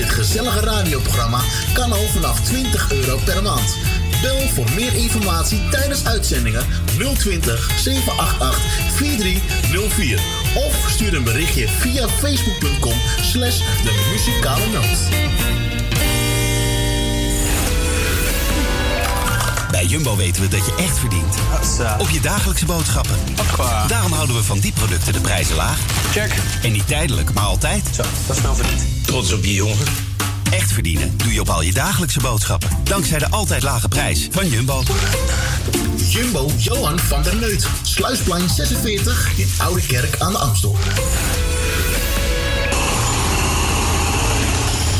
dit gezellige radioprogramma kan al vanaf 20 euro per maand. Bel voor meer informatie tijdens uitzendingen 020 788 4304 of stuur een berichtje via facebook.com slash de muzikale noot. Bij Jumbo weten we dat je echt verdient. Op je dagelijkse boodschappen. Daarom houden we van die producten de prijzen laag. Check. En niet tijdelijk, maar altijd. Zo, dat is nou verdiend. Trots op je jongen. Echt verdienen doe je op al je dagelijkse boodschappen. Dankzij de altijd lage prijs van Jumbo. Jumbo Johan van der Neut. Sluisplein 46 in Oude Kerk aan de Amstel.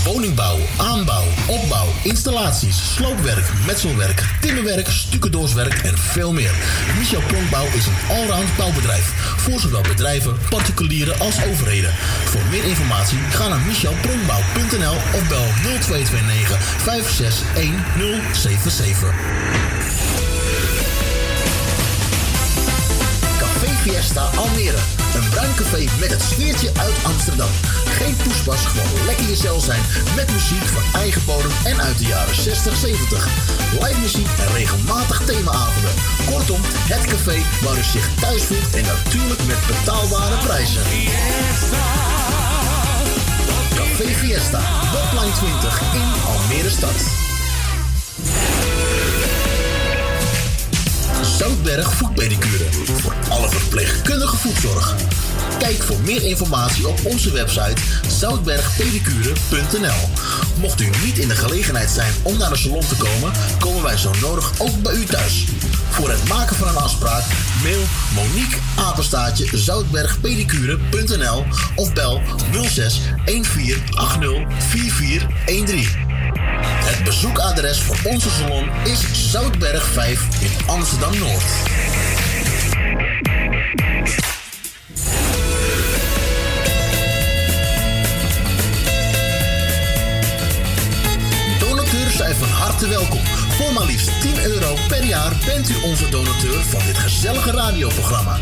Woningbouw, aanbouw, opbouw, installaties, sloopwerk, metselwerk, timmerwerk, stucadoorswerk en veel meer. Michel Pronkbouw is een allround bouwbedrijf. Voor zowel bedrijven, particulieren als overheden. Voor meer informatie ga naar michelpronkbouw.nl of bel 0229 561077. Café Fiesta Almere. Een bruin café met het sfeertje uit Amsterdam. Geen poespas, gewoon lekker jezelf zijn met muziek van eigen bodem en uit de jaren 60, 70. Live muziek en regelmatig themaavonden. Kortom, het café waar u zich thuis voelt en natuurlijk met betaalbare prijzen. Café Fiesta, Botline 20 in Almere stad. Zoutberg Voetpedicure. Voor alle verpleegkundige voetzorg. Kijk voor meer informatie op onze website zoutbergpedicure.nl. Mocht u niet in de gelegenheid zijn om naar de salon te komen, komen wij zo nodig ook bij u thuis. Voor het maken van een afspraak mail Monique Apenstaatje zoutbergpedicure.nl of bel 06 1480 4413. Het bezoekadres voor onze salon is Zoutberg 5 in Amsterdam Noord. Donateurs zijn van harte welkom. Voor maar liefst 10 euro per jaar bent u onze donateur van dit gezellige radioprogramma.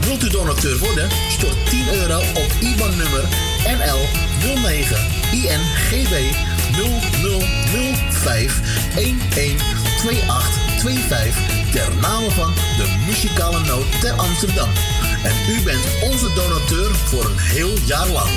Wilt u donateur worden? Stort 10 euro op IBAN-nummer NL 09 INGB 0005 112825 ter name van de muzikale noot ter Amsterdam. En u bent onze donateur voor een heel jaar lang.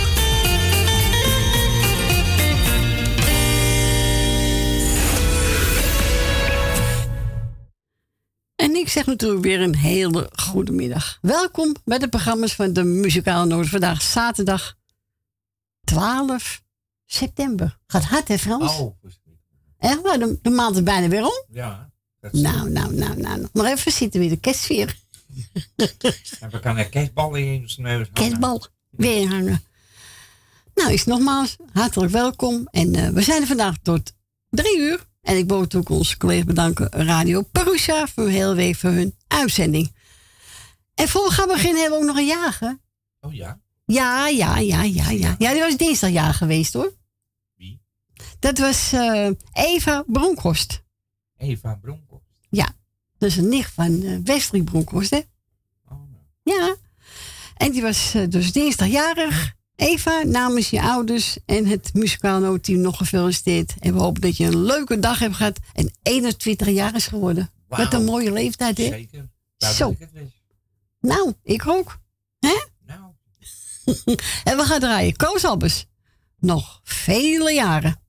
En ik zeg natuurlijk weer een hele goede middag. Welkom bij de programma's van de Muzikale Noord. Vandaag zaterdag 12 september. Gaat hard hè Frans? Oh, Echt waar, de, de maand is bijna weer om. ja. Dat Nou, nou, nou, nou. Nog even zitten weer de kerstvier. En we gaan er kerstballen in zijn neus. Kerstbal weer hangen. Nou, is nogmaals hartelijk welkom. En eh, we zijn er vandaag tot drie uur. En ik wil natuurlijk onze collega bedanken, Radio Perusa, voor heel week voor hun uitzending. En voor we gaan beginnen hebben we ook nog een jager. Oh ja. Ja, ja, ja, ja, ja. Ja, die was dinsdag jaar geweest hoor. Wie? Dat was eh, Eva Bronkhorst. Eva Bronkhorst. Ja, dat is een nicht van eh Wesley Bronkhorst, hè? Ja. En die was eh, dus dinsdagjarig. Eva, namens je ouders en het muzikaal noodteam nog gefeliciteerd. En we hopen dat je een leuke dag hebt gehad en 21 jaar is geworden. Wat een mooie leeftijd, hè? Zeker. Zo. ik. Nou, ik ook. Hè? En we gaan draaien. Koos Albers. Nog vele jaren.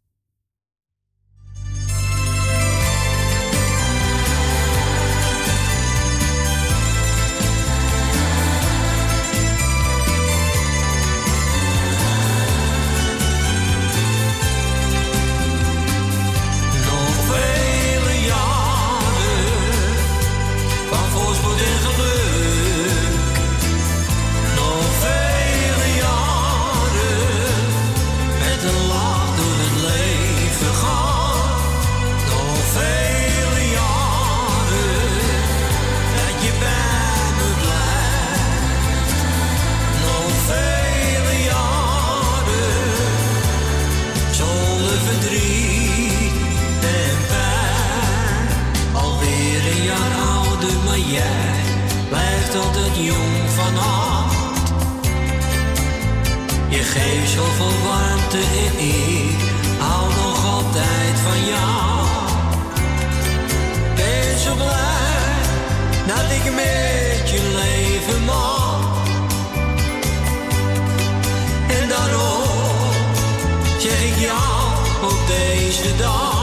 Het jong van haar. Je geeft zoveel warmte en ik hou nog altijd van jou. Ben zo blij dat ik met je leven mag. En daarom zeg ik jou op deze dag.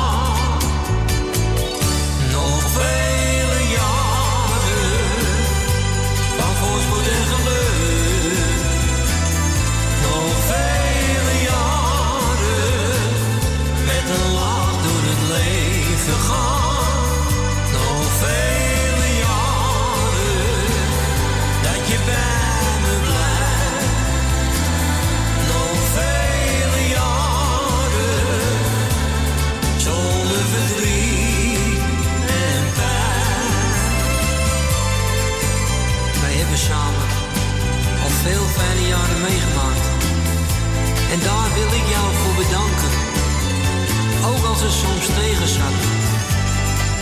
Wil ik jou voor bedanken. Ook als het soms tegen zat.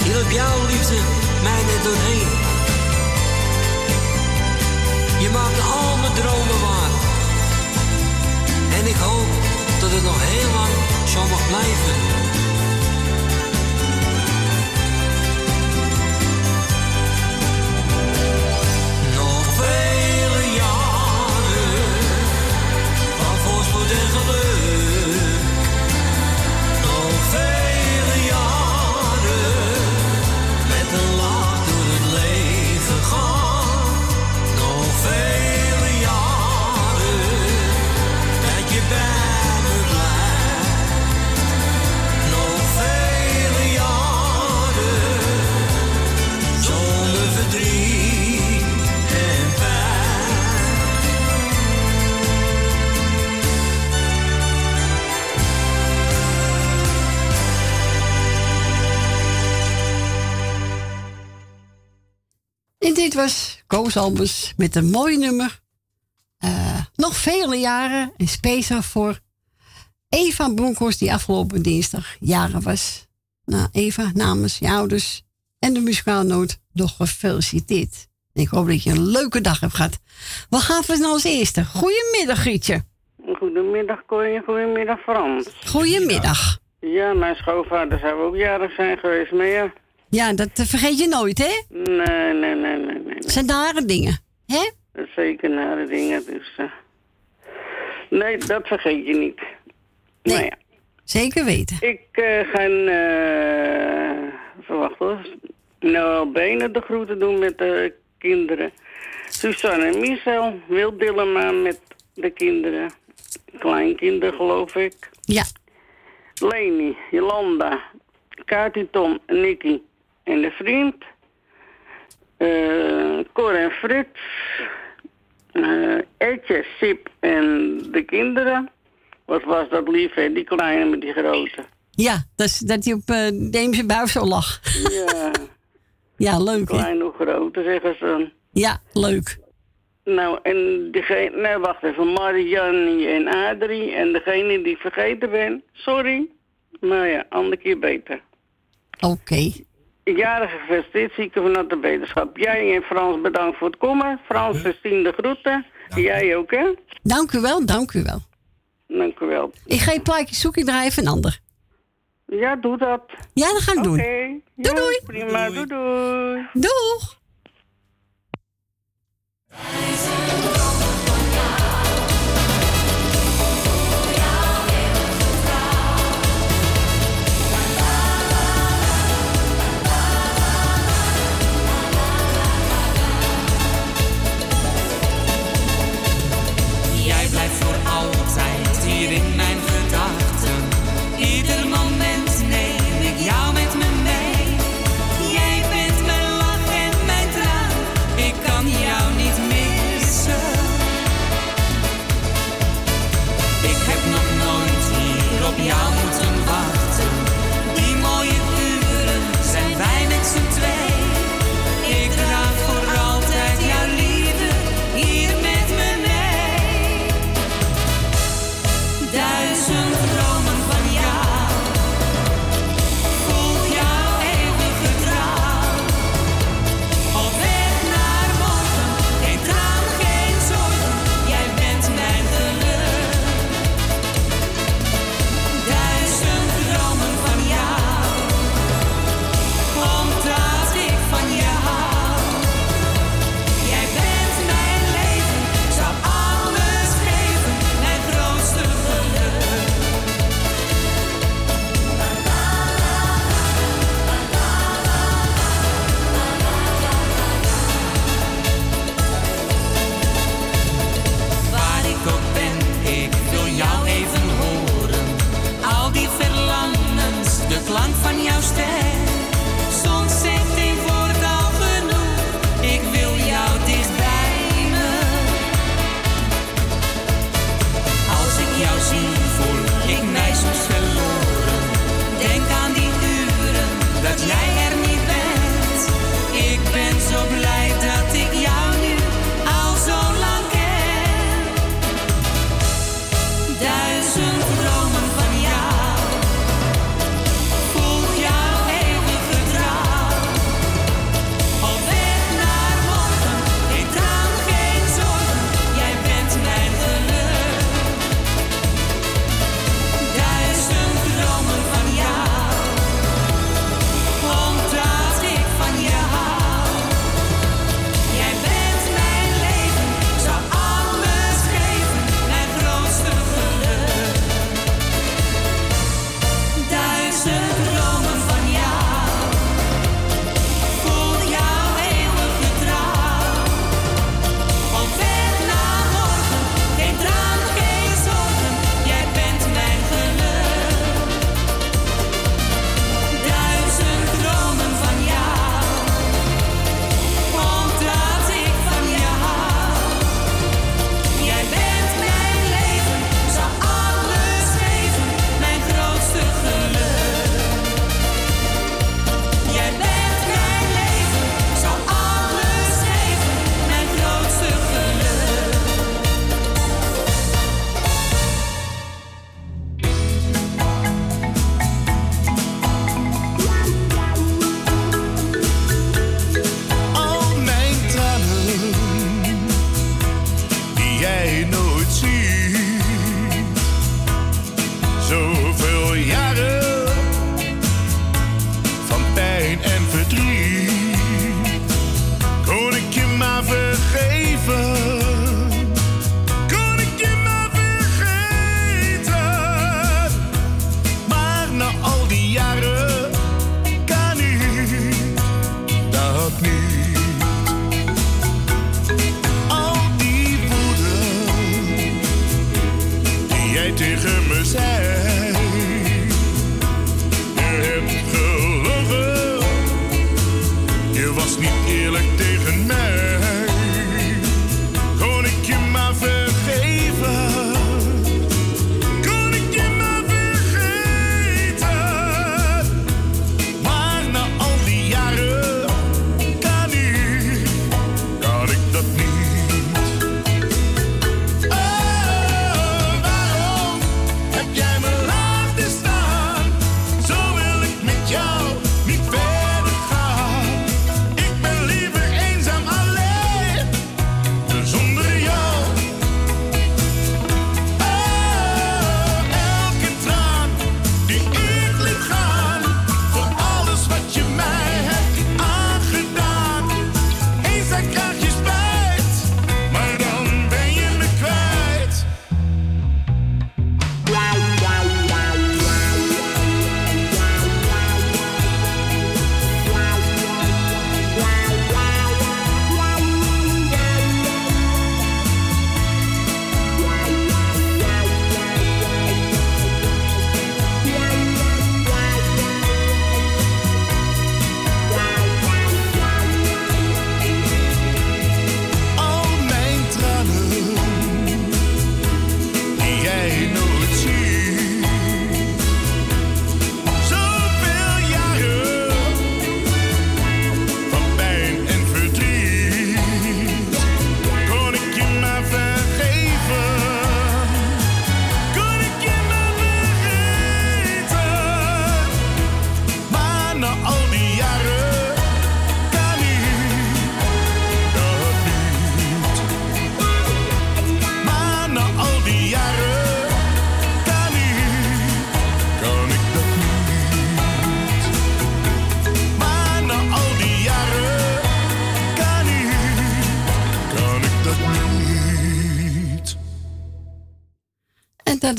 Hielp jouw liefde mij net doorheen. Je maakt al mijn dromen waar. En ik hoop dat het nog heel lang zo mag blijven. Dit was Koos Albers met een mooi nummer. Eh, nog vele jaren en speciaal voor Eva Bronkhorst die afgelopen dinsdag jaren was. Nou, Eva, namens je ouders en de muzikaalnoot nog gefeliciteerd. Ik hoop dat je een leuke dag hebt gehad. We gaan van als eerste. Goedemiddag, Grietje. Goedemiddag Corrie, goedemiddag Frans. Goedemiddag. Ja, mijn schoonvader zou ook jarig zijn geweest, maar ja. Ja, dat eh, vergeet je nooit, hè? Nee, nee, nee, nee, nee. Het zijn nare dingen, hè? Dat zeker nare dingen, dus... eh. Nee, dat vergeet je niet. Nee. Nou ja, Zeker weten. ik eh, ga... eh verwacht hoor. Noël Benen de groeten doen met de kinderen. Suzanne en Michel, Wil Dillema met de kinderen. Kleinkinderen, geloof ik. Ja, Leni, Jolanda, Kati, Tom, Nicky en de vriend. eh Cor en Frits. eh Etje, Sip en de kinderen. Wat was dat lief, hè? Die kleine met die grote. ja dat, is, dat hij op uh, Deemse buis zo lag. Ja, Ja, leuk, hè? klein hoe grote, zeggen ze dan. Ja, leuk. Nou, en diegene... Nee, wacht even. Marianne en Adrie. En degene die ik vergeten ben. Sorry. Maar ja, andere keer beter. Oké. Jarige gefeliciteerd, zieke vanuit de beterschap. Jij en Frans bedankt voor het komen. Frans de groeten. Jij ook, hè? Dank u wel, dank u wel. Dank u wel. Ik ga je plaatje zoeken, ik draai even een ander. Ja, doe dat. Ja, dat ga ik Oké. doen. Doei, doei. Prima, doei doei. Doeg!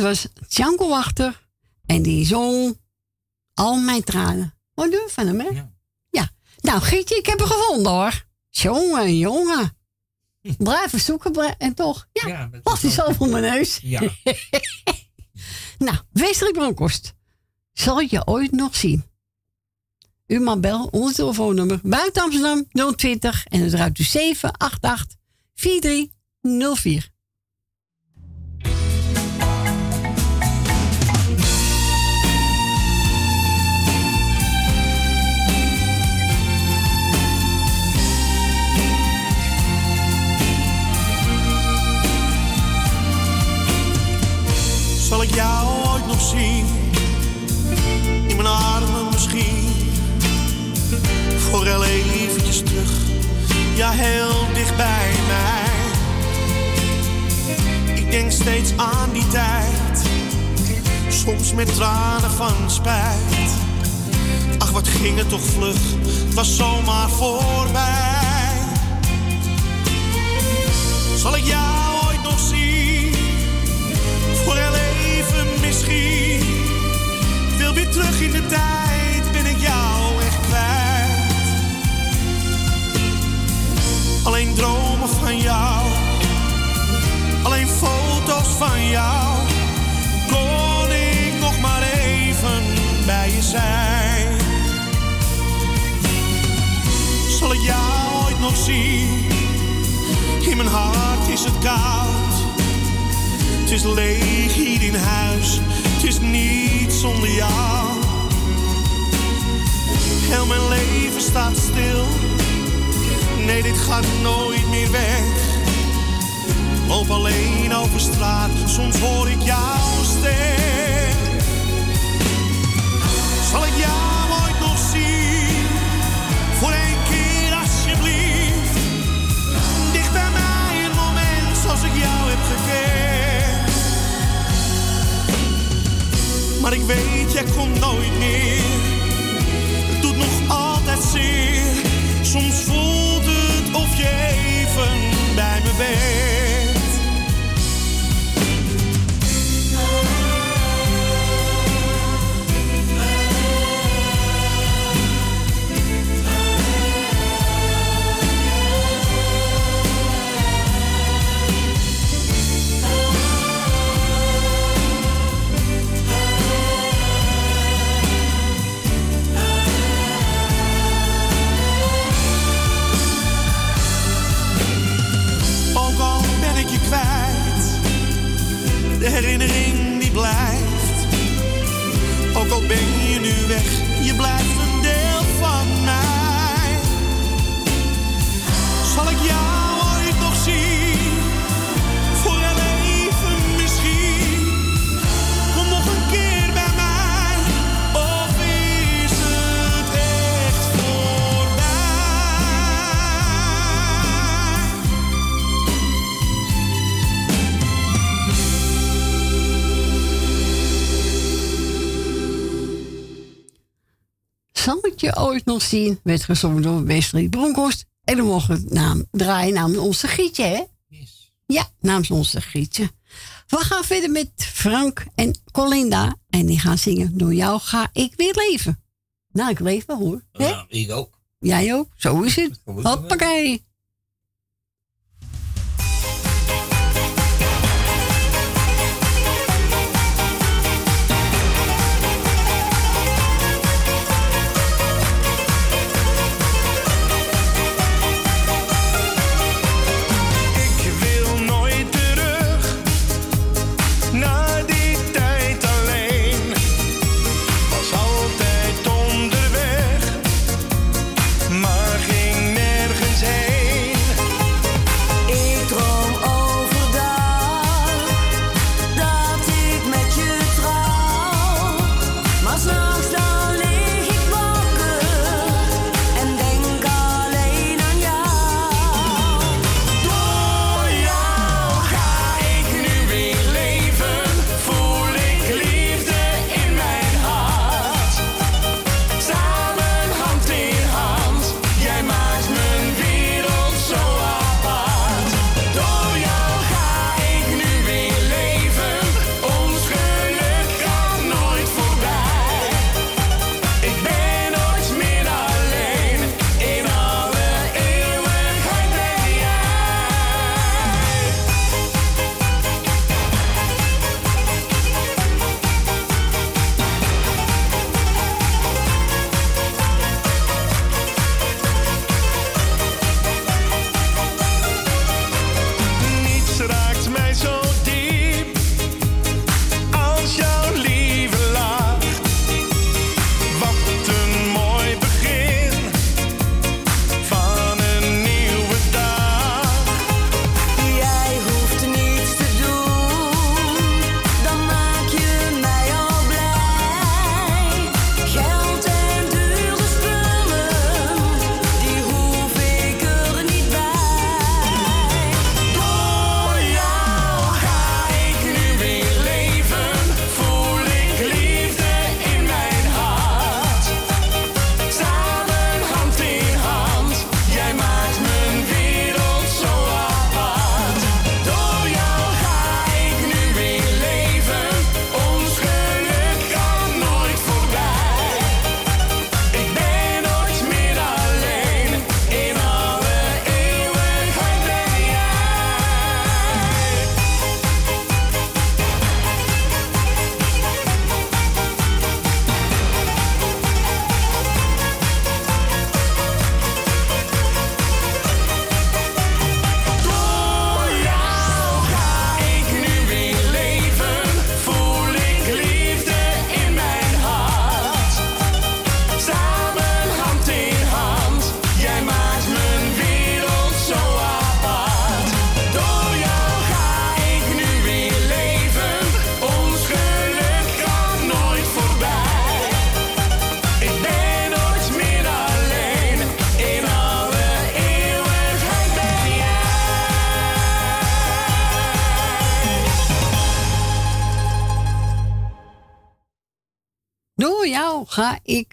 Was Django Wachter. En die zong Al mijn tranen. Wat doen we van hem, hè? Ja. Nou, Gietje, ik heb hem gevonden, hoor. Jongen, jongen. Blijven zoeken. En toch, ja, Ja, lag hij zo voor mijn neus. Ja. nou, Westerlijk Bronkhorst. Zal je ooit nog zien? U mag bel, ons telefoonnummer. Buiten Amsterdam 020 en het ruikt u 788 4304. Zal ik jou ooit nog zien? In mijn armen misschien. Voor heel eventjes terug. Ja, heel dicht bij mij. Ik denk steeds aan die tijd. Soms met tranen van spijt. Ach, wat ging het toch vlug. Het was zomaar voorbij. Zal ik jou terug in de tijd, ben ik jou echt kwijt. Alleen dromen van jou, alleen foto's van jou. Kon ik nog maar even bij je zijn. Zal ik jou ooit nog zien? In mijn hart is het koud. Het is leeg in huis, het is niet zonder jou. Heel mijn leven staat stil, nee dit gaat nooit meer weg. Loop alleen over straat, soms hoor ik jouw stem. Zal ik jou Maar ik weet, jij komt nooit meer. Het doet nog altijd zeer. Soms voelt het of je even bij me bent. Ook ben je nu weg, je blijft je ooit nog zien? Werd gezongen door Wesley Bronkhorst. En dan mogen we het naam draaien namens onze Gietje, hè? Ja, namens onze Gietje. We gaan verder met Frank en Colinda. En die gaan zingen Door jou ga ik weer leven. Nou, ik leef wel hoor. Hè? Ja, ik ook. Jij ook? Zo is het. Hoppakee.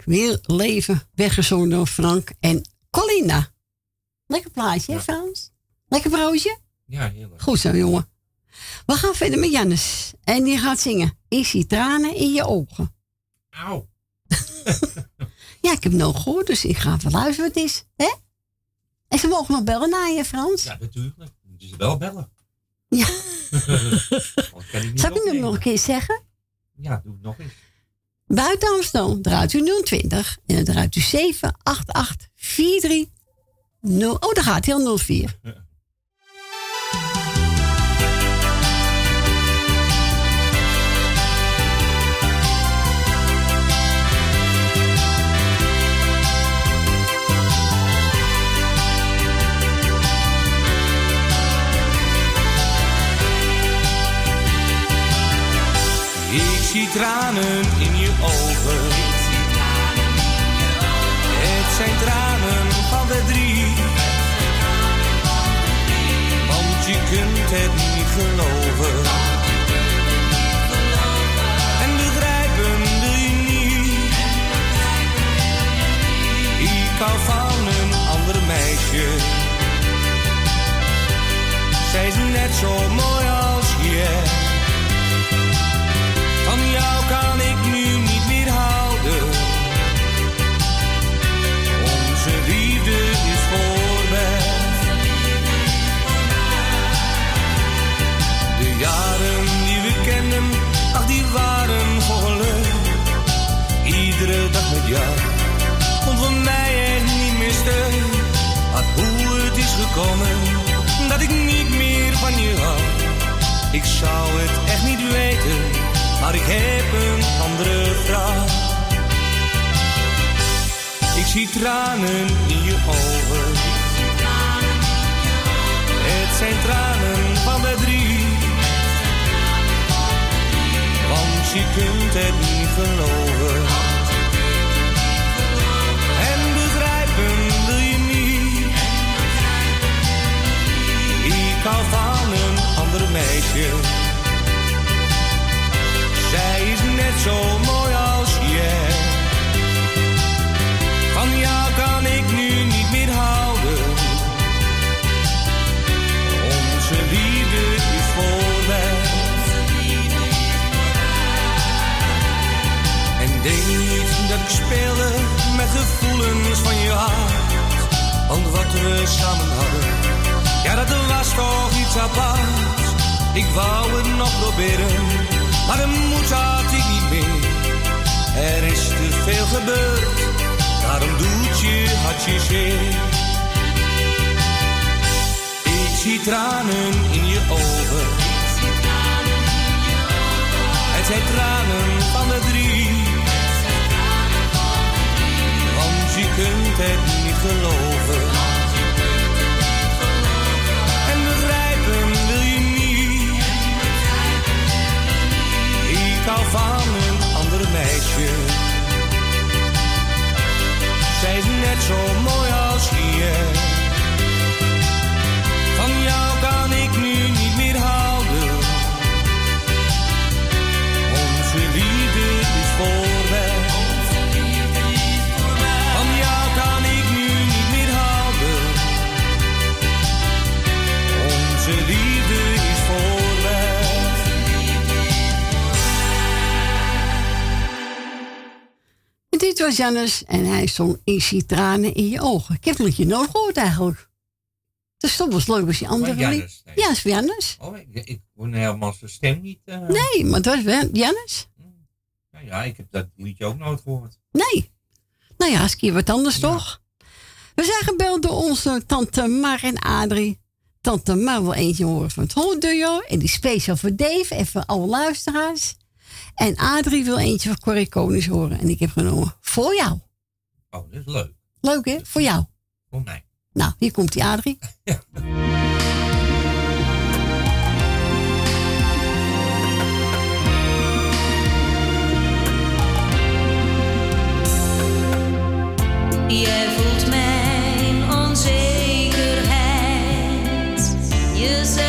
Weer leven. Weggezongen door Frank en Colina. Lekker plaatje, hè Frans? Lekker broodje? Ja, heerlijk. Goed zo, jongen. We gaan verder met Jannes. En die gaat zingen. Ik zie tranen in je ogen. Auw. Ja, ik heb nog gehoord, dus ik ga even luisteren wat het is. Hè? En ze mogen nog bellen naar je, Frans. Ja, natuurlijk. Ze wel bellen. Ja. Ik Zal ik hem nog een keer zeggen? Ja, doe het nog eens. Buiten Amsterdam draait u 020 en dan draait u 788 43 0. Oh, daar gaat al 04. Ik zie tranen in je ogen. Het zijn tranen van verdriet. Want je kunt het niet geloven. En begrijpen wil je niet. Ik hou van een ander meisje. Zij is net zo mooi als jij. Van jou kan ik nu niet meer houden. Onze liefde is voorbij. De jaren die we kenden, ach die waren geluk. Iedere dag met jou komt voor mij echt niet meer. Maar hoe het is gekomen, dat ik niet meer van je hou. Ik zou het echt niet weten, maar ik heb een andere vrouw. Ik zie tranen in je ogen. Het zijn tranen van verdriet. Want je kunt het niet geloven. En begrijpen wil je niet. Ik hou van een ander meisje. Zij is net zo mooi als jij. Van jou kan ik nu niet meer houden. Onze liefde is voorbij. En denk niet dat ik speelde met gevoelens van je hart. Want wat we samen hadden, ja dat was toch iets apart. Ik wou het nog proberen, maar de moed had ik niet meer. Er is te veel gebeurd, daarom doet je hartje zeer. Ik zie tranen in je ogen. Het zijn tranen van verdriet. Want je kunt het niet geloven. Van een ander meisje. Zij is net zo mooi als jij. Van jou kan ik nu niet meer houden. Onze liefde is voorbij. Dit was Jannes en hij zong Ik zie tranen in je ogen. Ik heb het liedje nooit gehoord eigenlijk. Dus dat was leuk als die andere. Jannes, nee. Ja, is Jannes. Oh, ik, ik hoor helemaal zijn stem niet. eh. Nee, maar het was wel Jannes. Nou ja, ik heb dat liedje ook nooit gehoord. Nee. Nou ja, is een keer wat anders toch? We zijn gebeld door onze tante Mar en Adrie. Tante Mar wil eentje horen van het Holduo. En die speciaal voor Dave en voor alle luisteraars. En Adrie wil eentje van Corrie Konings horen. En ik heb genomen voor jou. Oh, dat is leuk. Leuk hè? Voor jou. Voor mij. Nou, hier komt die Adrie. Jij voelt mijn onzekerheid. Je zegt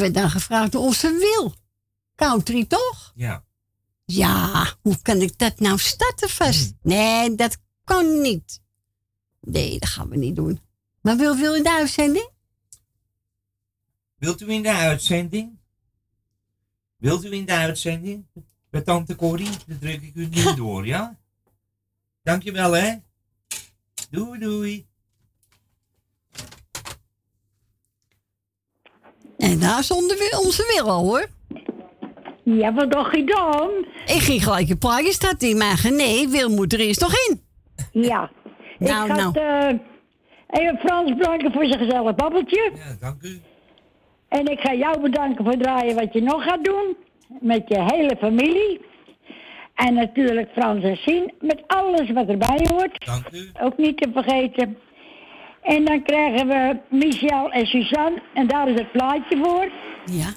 werd dan gevraagd door onze Wil. Country, toch? Ja. Ja, hoe kan ik dat nou starten vast? Nee, dat kan niet. Nee, dat gaan we niet doen. Maar wil, wil in de uitzending? Wilt u in de uitzending? Wilt u in de uitzending? Bij tante Corrie? Dan druk ik u nu door, ja? Dankjewel, hè? Doei, doei. En daar is onze, onze Wil al, hoor. Ja, wat dacht je dan? Ik ging gelijk een plaatje staat in, maar nee, Wil moet er eerst nog in. Ja. Nou, ik ga nou. eh, even Frans bedanken voor zijn gezellig babbeltje. Ja, dank u. En ik ga jou bedanken voor het draaien wat je nog gaat doen. Met je hele familie. En natuurlijk Frans en Sien. Met alles wat erbij hoort. Dank u. Ook niet te vergeten. En dan krijgen we Michel en Suzanne. En daar is het plaatje voor. Ja.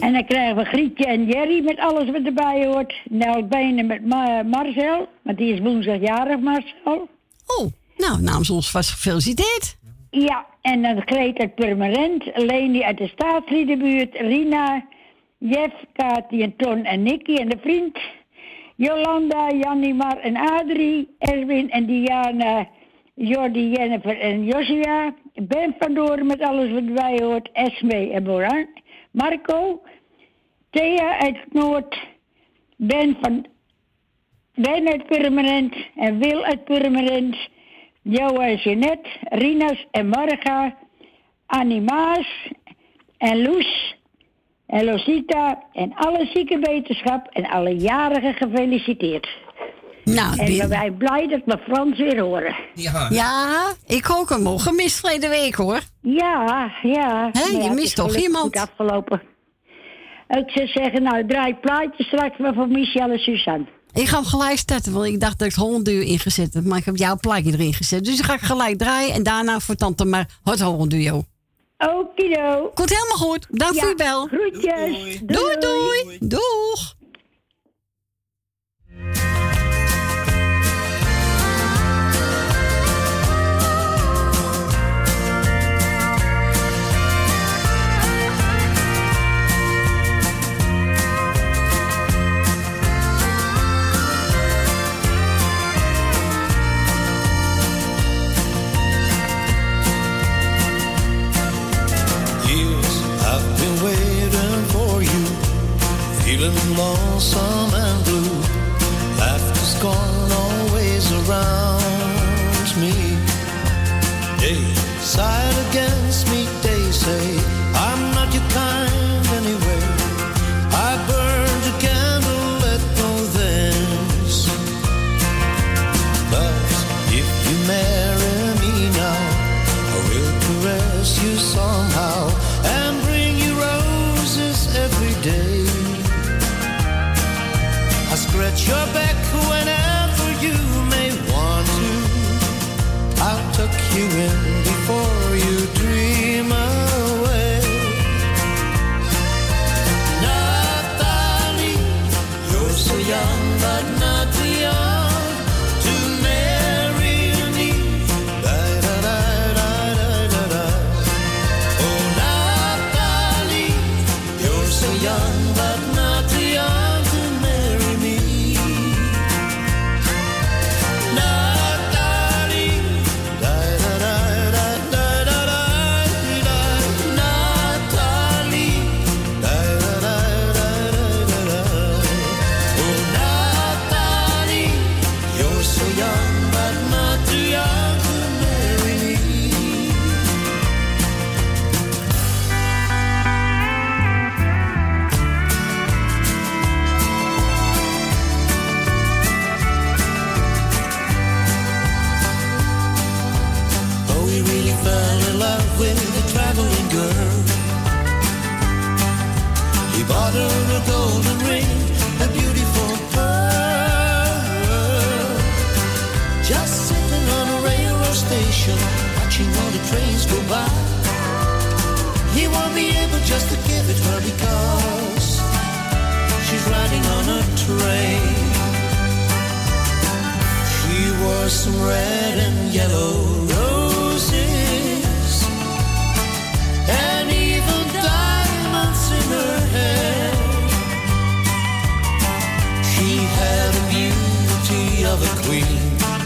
En dan krijgen we Grietje en Jerry met alles wat erbij hoort. Nel Benen met Ma- Marcel. Want die is woensdag jarig, Marcel. Oh, nou, namens ons vast gefeliciteerd. Ja, en dan Greet uit Purmerend, Leni uit de Staatsliedenbuurt, Rina, Jeff, Kati en Ton en Nicky en de vriend, Jolanda, Janimar en Adrie, Erwin en Diana, Jordi, Jennifer en Josia, Ben van Doorn met alles wat erbij hoort, Esme en Boran, Marco, Thea uit Noord, Ben van Ben uit Purmerend en Wil uit Purmerend. Jo en Jeanette, Rinas en Marga, Annie Maas en Loes. En Losita. En alle zieke wetenschap en alle jarigen gefeliciteerd. Nou, en we zijn blij dat we Frans weer horen. Ja. Ja, ik ook hem al gemist verleden week hoor. Ja, ja. Je ja, mist is toch iemand? Goed afgelopen. Ik zou zeggen, nou, draai plaatjes straks maar voor Michel en Suzanne. Ik ga hem gelijk starten, want ik dacht dat ik het Holland ingezet heb. Maar ik heb jouw plaatje erin gezet. Dus dan ga ik gelijk draaien en daarna voor tante maar het Holland duo. Okido. Komt helemaal goed. Dank voor je bel. Groetjes. Doei, doei. Doeg. Feeling lonesome and blue. Laughter's gone always around me. They side against me, they say Her a golden ring, a beautiful pearl. Just sitting on a railroad station, watching all the trains go by. He won't be able just to give it her because she's riding on a train. She wore some red and yellow roses and of a queen,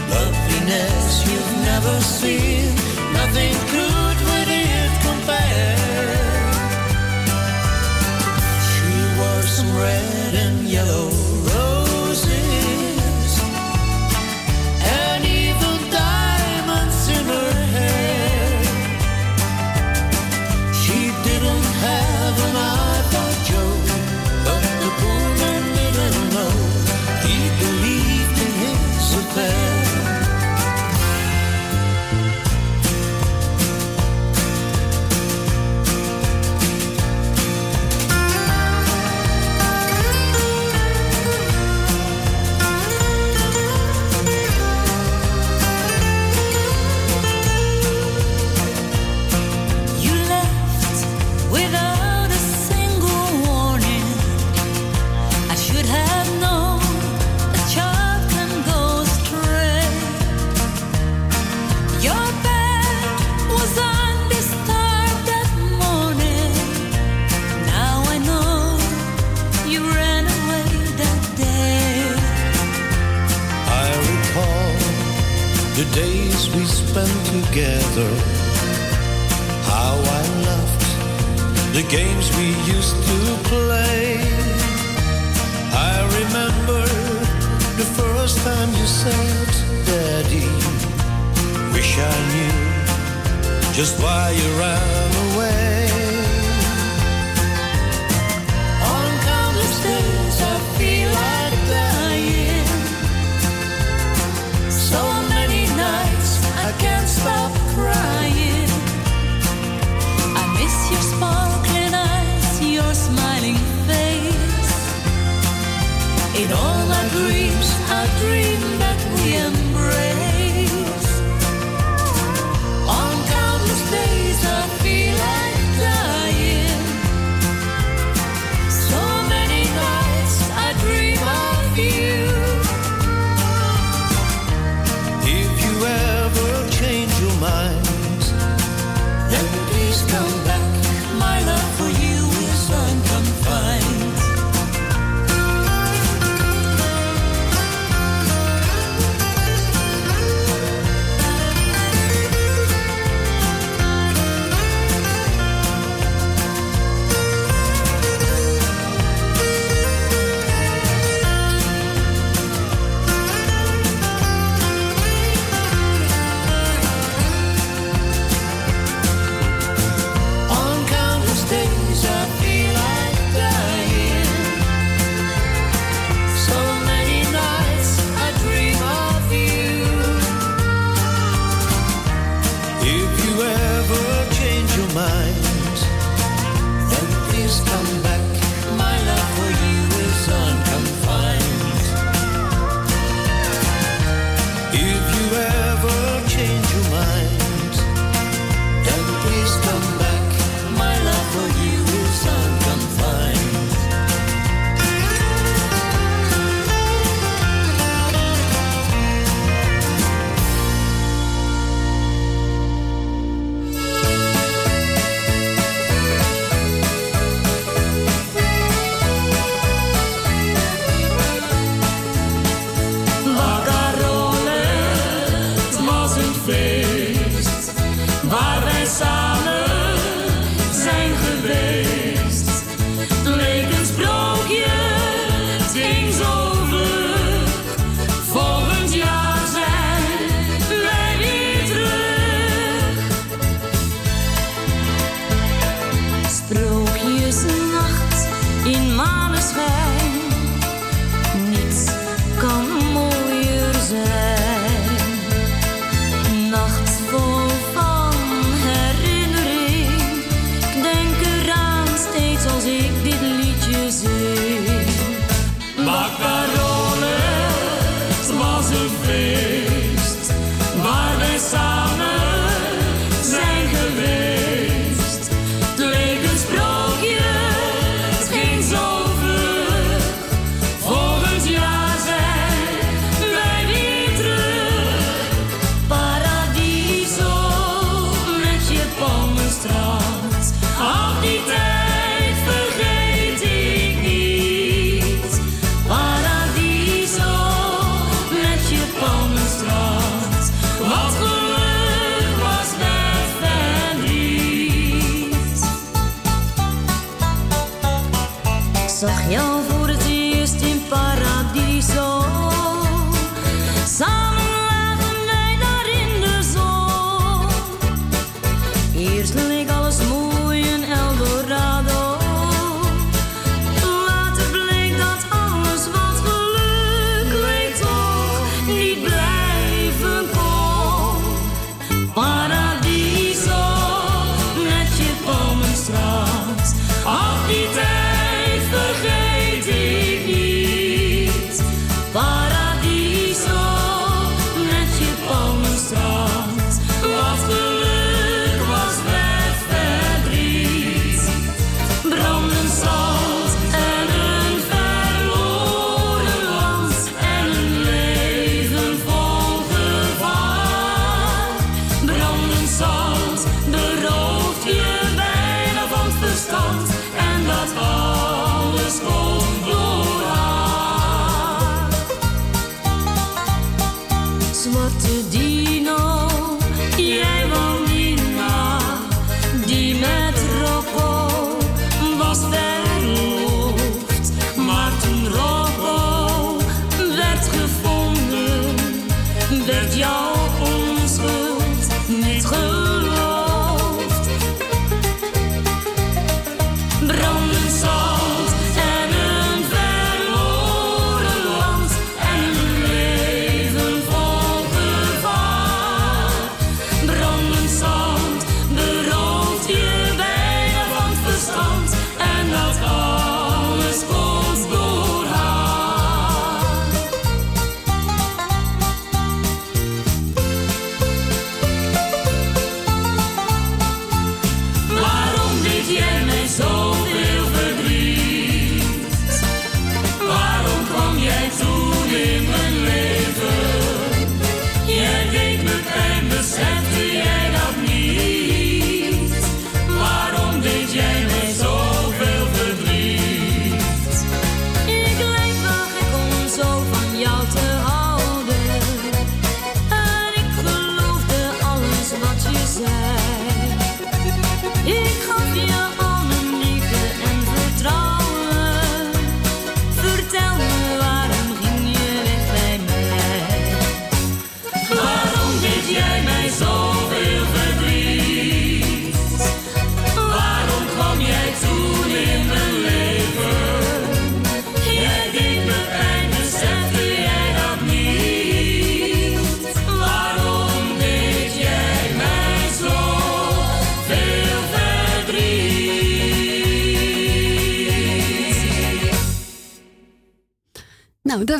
loveliness you've never seen. Nothing could with it compare. She wore some red and yellow roses.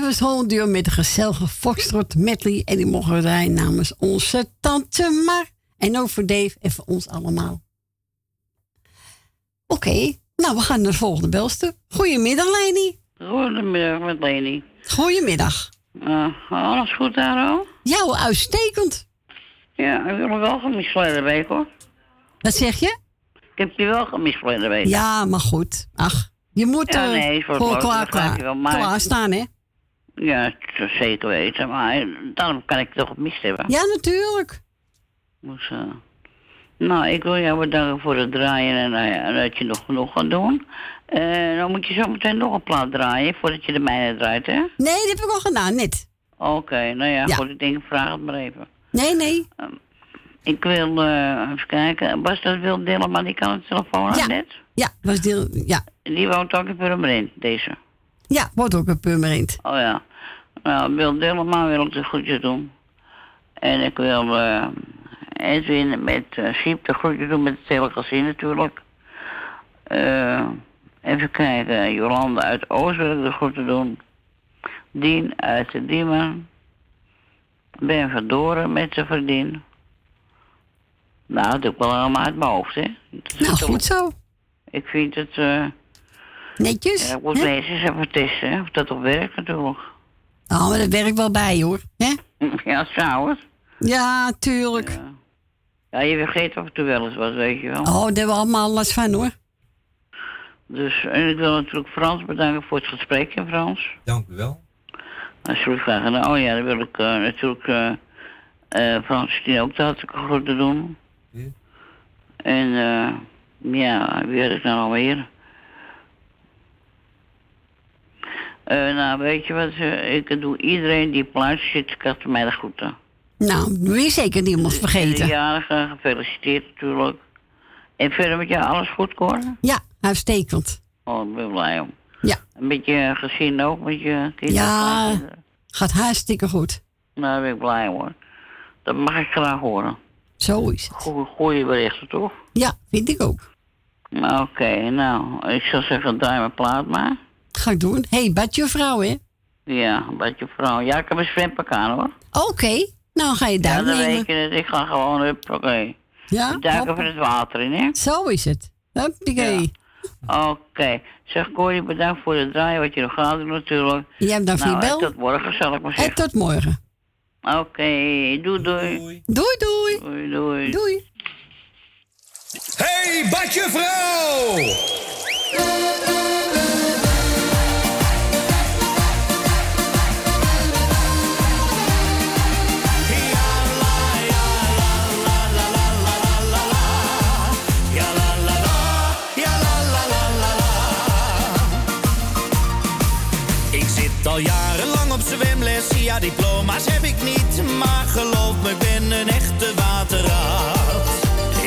Was Duo met de gezellige Foxtrot medley. En die mogen rijden namens onze tante Mar. En ook voor Dave en voor ons allemaal. Oké, nou we gaan naar de volgende belster. Goedemiddag Leni. Goedemiddag met Leni. Goedemiddag. Uh, alles goed daar al? Ja, uitstekend. Ja, ik heb je wel gemist verleden week hoor. Wat zeg je? Ik heb je wel gemist verleden week. Ja, maar goed. Ach, je moet Ja, eh, nee, voor klaar, klaar, klaar staan, hè? Ja, zeker weten. Maar daarom kan ik het toch gemist hebben. Ja, natuurlijk. Dus, eh, nou, ik wil jou bedanken voor het draaien en nou ja, dat je nog genoeg gaat doen. Eh, dan moet je zo meteen nog een plaat draaien voordat je de mijne draait, hè? Nee, dat heb ik al gedaan, net. Oké, nou ja, Ja. goed, ik denk, vraag het maar even. Nee, nee. Ik wil, eh, even kijken, was dat Wil Dillema, die kan het telefoon aan Ja. net? Ja, was deel, ja. Die woont ook in Purmerend, deze. Ja, wordt ook een Purmerend. Oh ja. Nou, Wil Dillema wil ik de groetjes doen. En ik wil eh Edwin met uh, Siep de groetjes doen met gezin natuurlijk. Eh, even kijken, Jolande uit Oost wil ik de groeten doen. Dien uit de Diemen. Ben Verdoren met zijn vriendin. Nou, dat doe ik wel allemaal uit mijn hoofd, hè. Nou, goed zo. Ik vind het... eh Netjes. ja, ik moet testen, hè, of dat op werkt natuurlijk. Oh, maar dat werkt wel bij, hoor. Hè? Ja, trouwens. Ja, tuurlijk. Ja, je vergeet af en toe wel eens wat, weet je wel. Oh, daar hebben we allemaal last van, hoor. Dus, en ik wil natuurlijk Frans bedanken voor het gesprek, hè, Frans. Dank u wel. Alsjeblieft, graag gedaan. Oh ja, dan wil ik eh, natuurlijk eh eh Frans die ook de hartelijke groeten doen. Ja. En eh ja, wie had ik nou alweer? Eh, nou, weet je wat? eh, ik doe iedereen die plaats zit, had mij de groeten. Nou, je zeker niemand De vergeten. jarige, gefeliciteerd natuurlijk. En verder met jou alles goed, Cor? Ja, uitstekend. Oh, ik ben blij om. Ja. Een beetje gezin ook met je kinderen? Ja, gaat hartstikke goed. Nou, daar ben ik blij om, hoor. Dat mag ik graag horen. Zo is het. Goeie, goeie berichten, toch? Ja, vind ik ook. Nou, Oké, nou, ik zou zeggen, draai mijn plaat maar. Ga ik doen. Hé, hey, badje hè? Ja, vrouw. Ja, ik heb een zwempak aan, hoor. Oké, nou ga je Ja, daar dan nemen. weet je het. Ik ga gewoon, hup, oké. Ja, Ik duik hoppa. even het water in, hè? Zo is het. Huppakee. Oké. Zeg, Corrie, bedankt voor het draaien, wat je nog gaat doen natuurlijk. Jij bedankt voor je nou, en bel. tot morgen, zal ik maar En zeggen. tot morgen. Oké, doei, doei. Doei, doei. Doei, doei. Doei. Hey, badje diploma's heb ik niet, maar geloof me, ik ben een echte waterraad.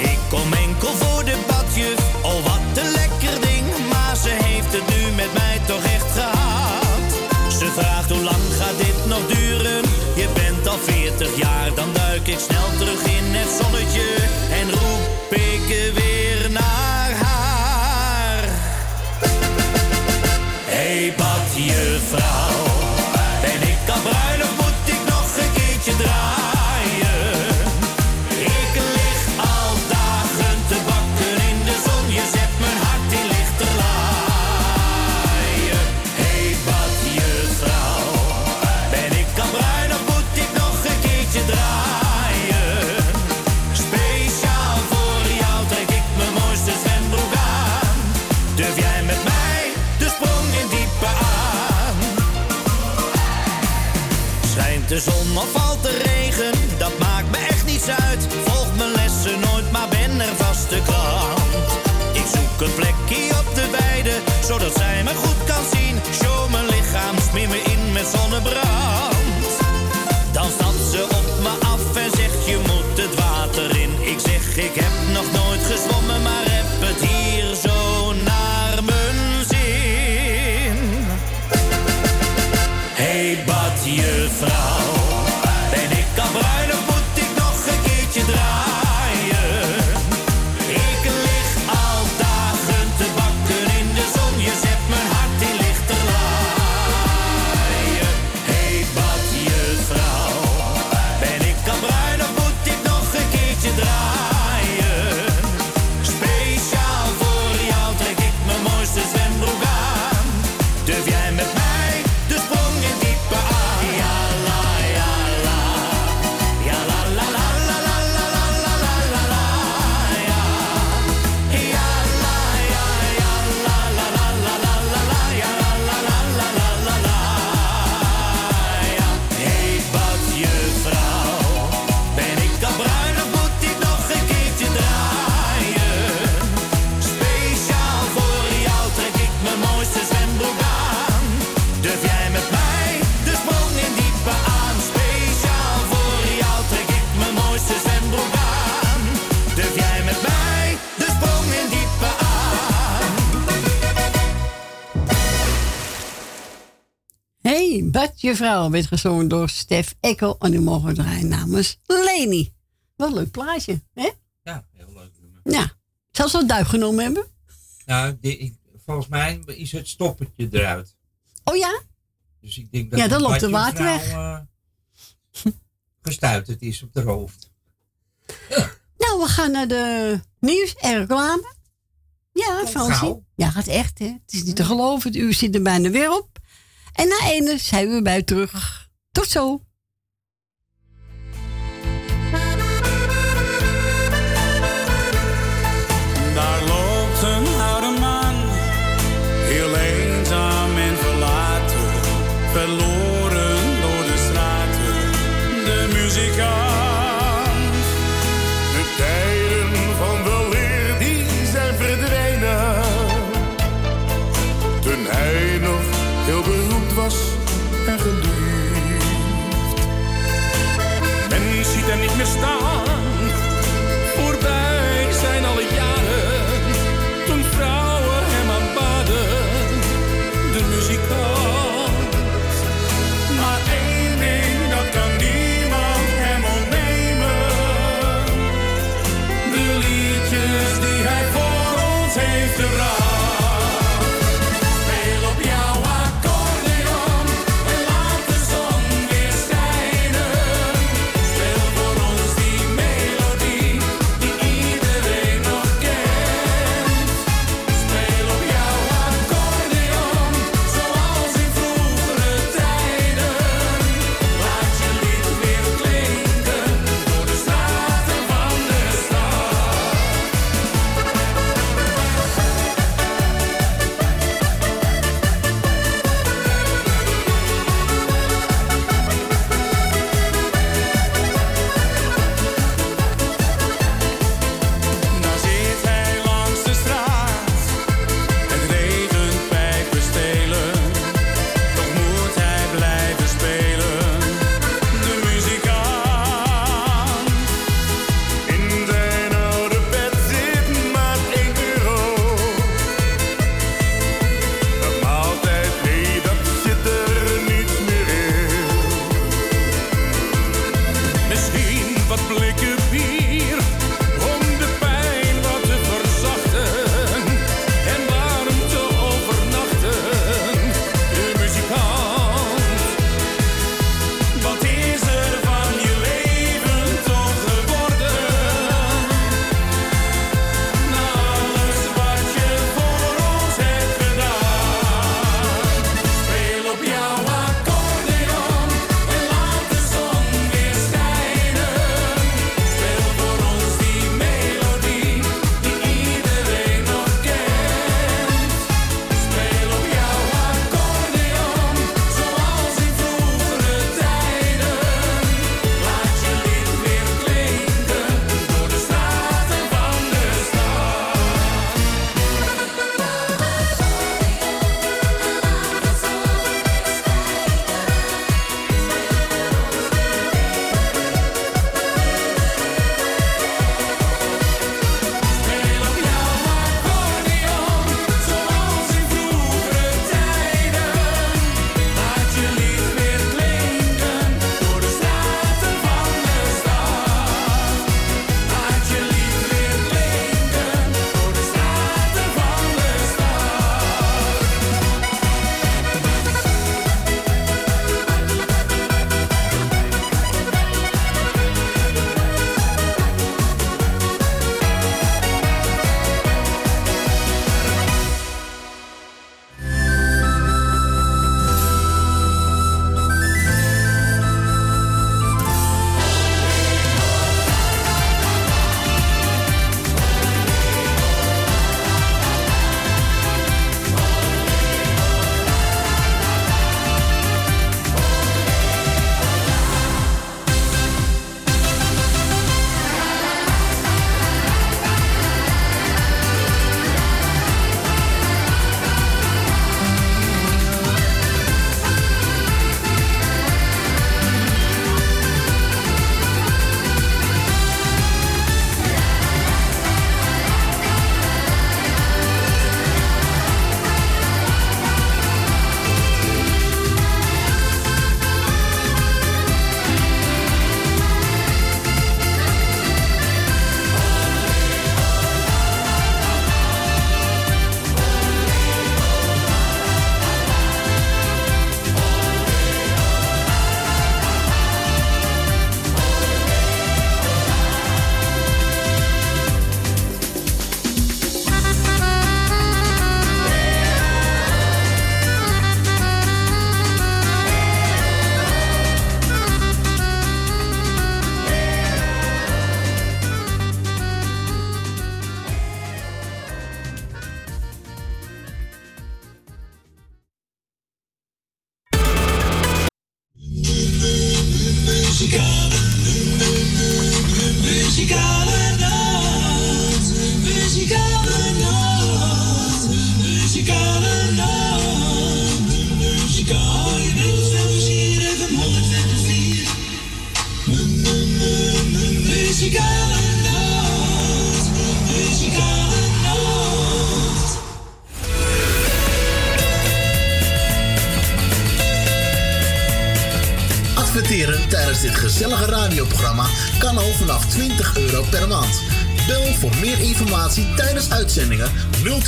Ik kom enkel voor de badjuf, oh wat een lekker ding, maar ze heeft het nu met mij toch echt gehad. Ze vraagt hoe lang gaat dit nog duren? Je bent al 40 jaar, dan duik ik snel terug in het zonnetje en roep zodat zij me goed kan zien. Show mijn lichaam, smeer me in met zonnebrand. Badje vrouw werd gezongen door Stef Ekkel. En nu mogen we draaien namens Leni. Wat een leuk plaatje, hè? Ja, heel leuk. Ja. Zou ze een duik genomen hebben? Nou, die- volgens mij is het stoppertje eruit. Oh ja? Dus ik denk dat Ja, dan het loopt de water weg. eh, gestuiterd is op de hoofd. Nou, we gaan naar de nieuws en reclame. Ja, Fransie. Ja, gaat echt, hè? Het is niet te geloven. Het uur zit er bijna weer op. En na ene zijn we bij terug. Tot zo.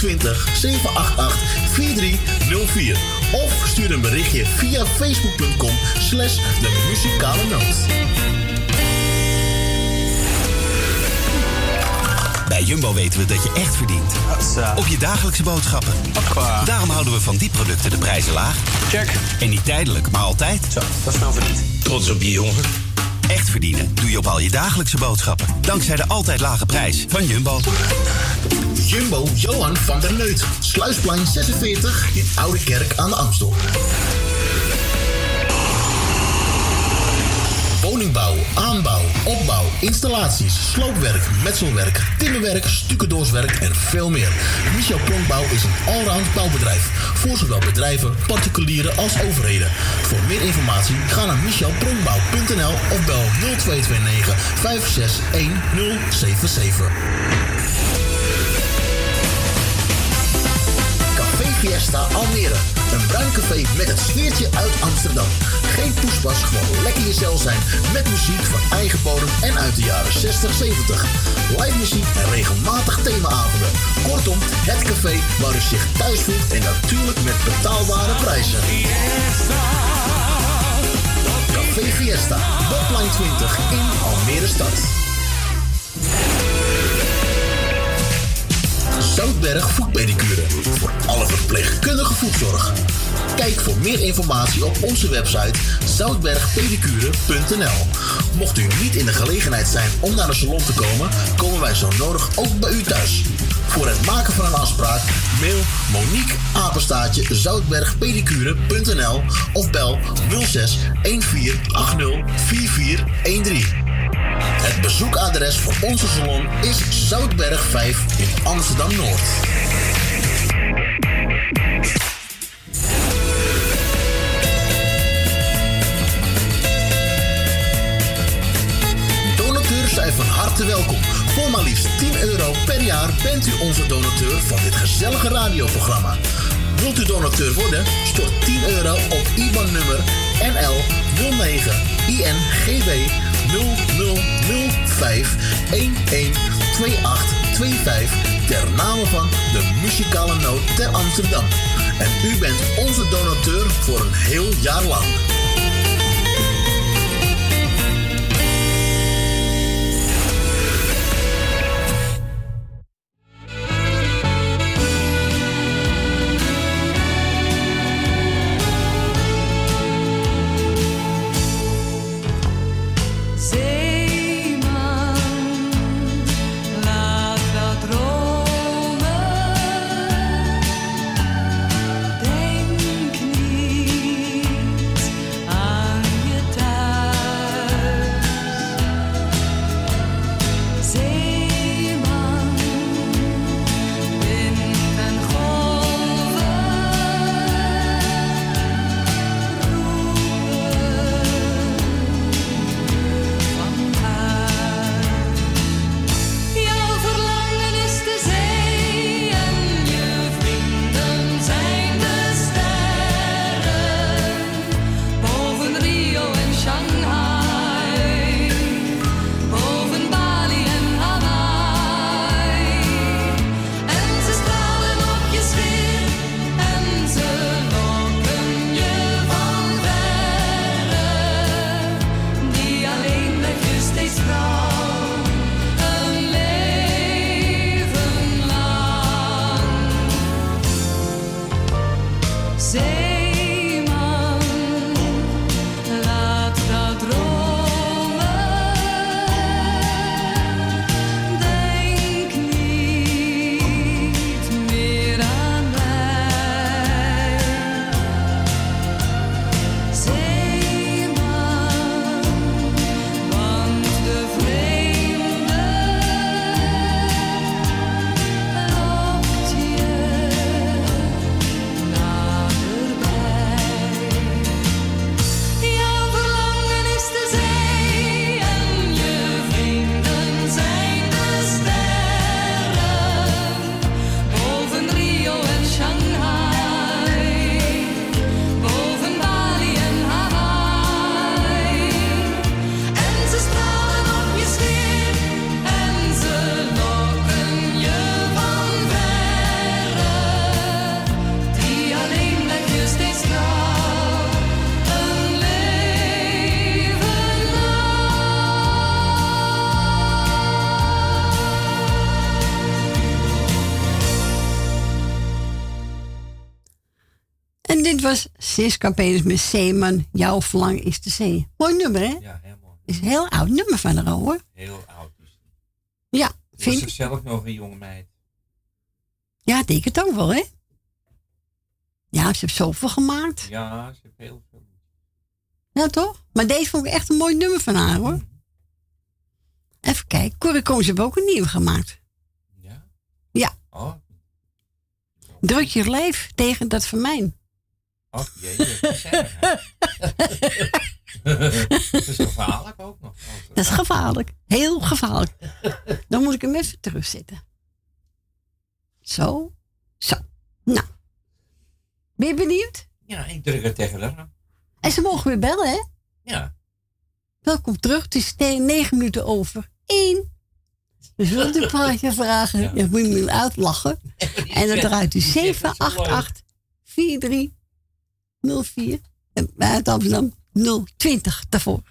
020 788 4304 of stuur een berichtje via facebook.com slash de muzikale noot. Bij Jumbo weten we dat je echt verdient. Op je dagelijkse boodschappen. Daarom houden we van die producten de prijzen laag. Check. En niet tijdelijk, maar altijd. Zo, dat is nou verdiend. Trots op je jongen. Echt verdienen doe je op al je dagelijkse boodschappen. Dankzij de altijd lage prijs van Jumbo. Jumbo Johan van der Neut. Sluisplein 46 in Oude Kerk aan de Amstel. Woningbouw, aanbouw, opbouw, installaties, sloopwerk, metselwerk, timmerwerk, stucadoorswerk en veel meer. Michel Pronkbouw is een allround bouwbedrijf. Voor zowel bedrijven, particulieren als overheden. Voor meer informatie ga naar michelpronkbouw.nl of bel 0229 561077. Café Fiesta Almere. Een bruin café met het sfeertje uit Amsterdam. Geen poespas, gewoon lekker jezelf zijn. Met muziek van eigen bodem en uit de jaren 60, 70. Live muziek en regelmatig themaavonden. Kortom, het café waar u zich thuis voelt en natuurlijk met betaalbare prijzen. Café Fiesta, Botline 20 in Almere stad. Zoutberg Voetpedicure. Voor alle verpleegkundige voetzorg. Kijk voor meer informatie op onze website zoutbergpedicure.nl. Mocht u niet in de gelegenheid zijn om naar de salon te komen, komen wij zo nodig ook bij u thuis. Voor het maken van een afspraak mail Monique Apenstaatje zoutbergpedicure.nl of bel 06 1480 4413. Het bezoekadres voor onze salon is Zoutberg 5 in Amsterdam Noord. Donateurs zijn van harte welkom. Voor maar liefst 10 euro per jaar bent u onze donateur van dit gezellige radioprogramma. Wilt u donateur worden? Stort 10 euro op IBAN-nummer NL 09 INGB 0005 112825 ter name van de muzikale noot ter Amsterdam. En u bent onze donateur voor een heel jaar lang. Was Siska Peters met Zeeman. Jouw verlang is de zee. Mooi nummer, hè? Ja, heel mooi. Is een heel oud nummer van haar, hoor. Heel oud het. Ja, Was vind ze ik. zelf nog een jonge meid? Ja, denk het ook wel, hè? Ja, ze heeft zoveel gemaakt. Ja, ze heeft heel veel. Ja, toch? Maar deze vond ik echt een mooi nummer van haar, hoor. Even kijken. Corrie Konings heeft ook een nieuwe gemaakt. Ja? Ja. Oh, Druk je lijf tegen dat van mij. Oh jee, dat is? Dat is gevaarlijk ook nog. Dat is gevaarlijk. Heel gevaarlijk. Dan moet ik hem even terugzetten. Zo. Zo. Nou. Ben je benieuwd? Ja, ik druk het tegen haar. En ze mogen weer bellen, hè? Ja. Welkom terug. Het is tegen negen minuten over één. Dus wilt u een plaatje vragen? Ja. moet je me uitlachen. En dan draait u 788 4304. En uit Amsterdam 020 daarvoor.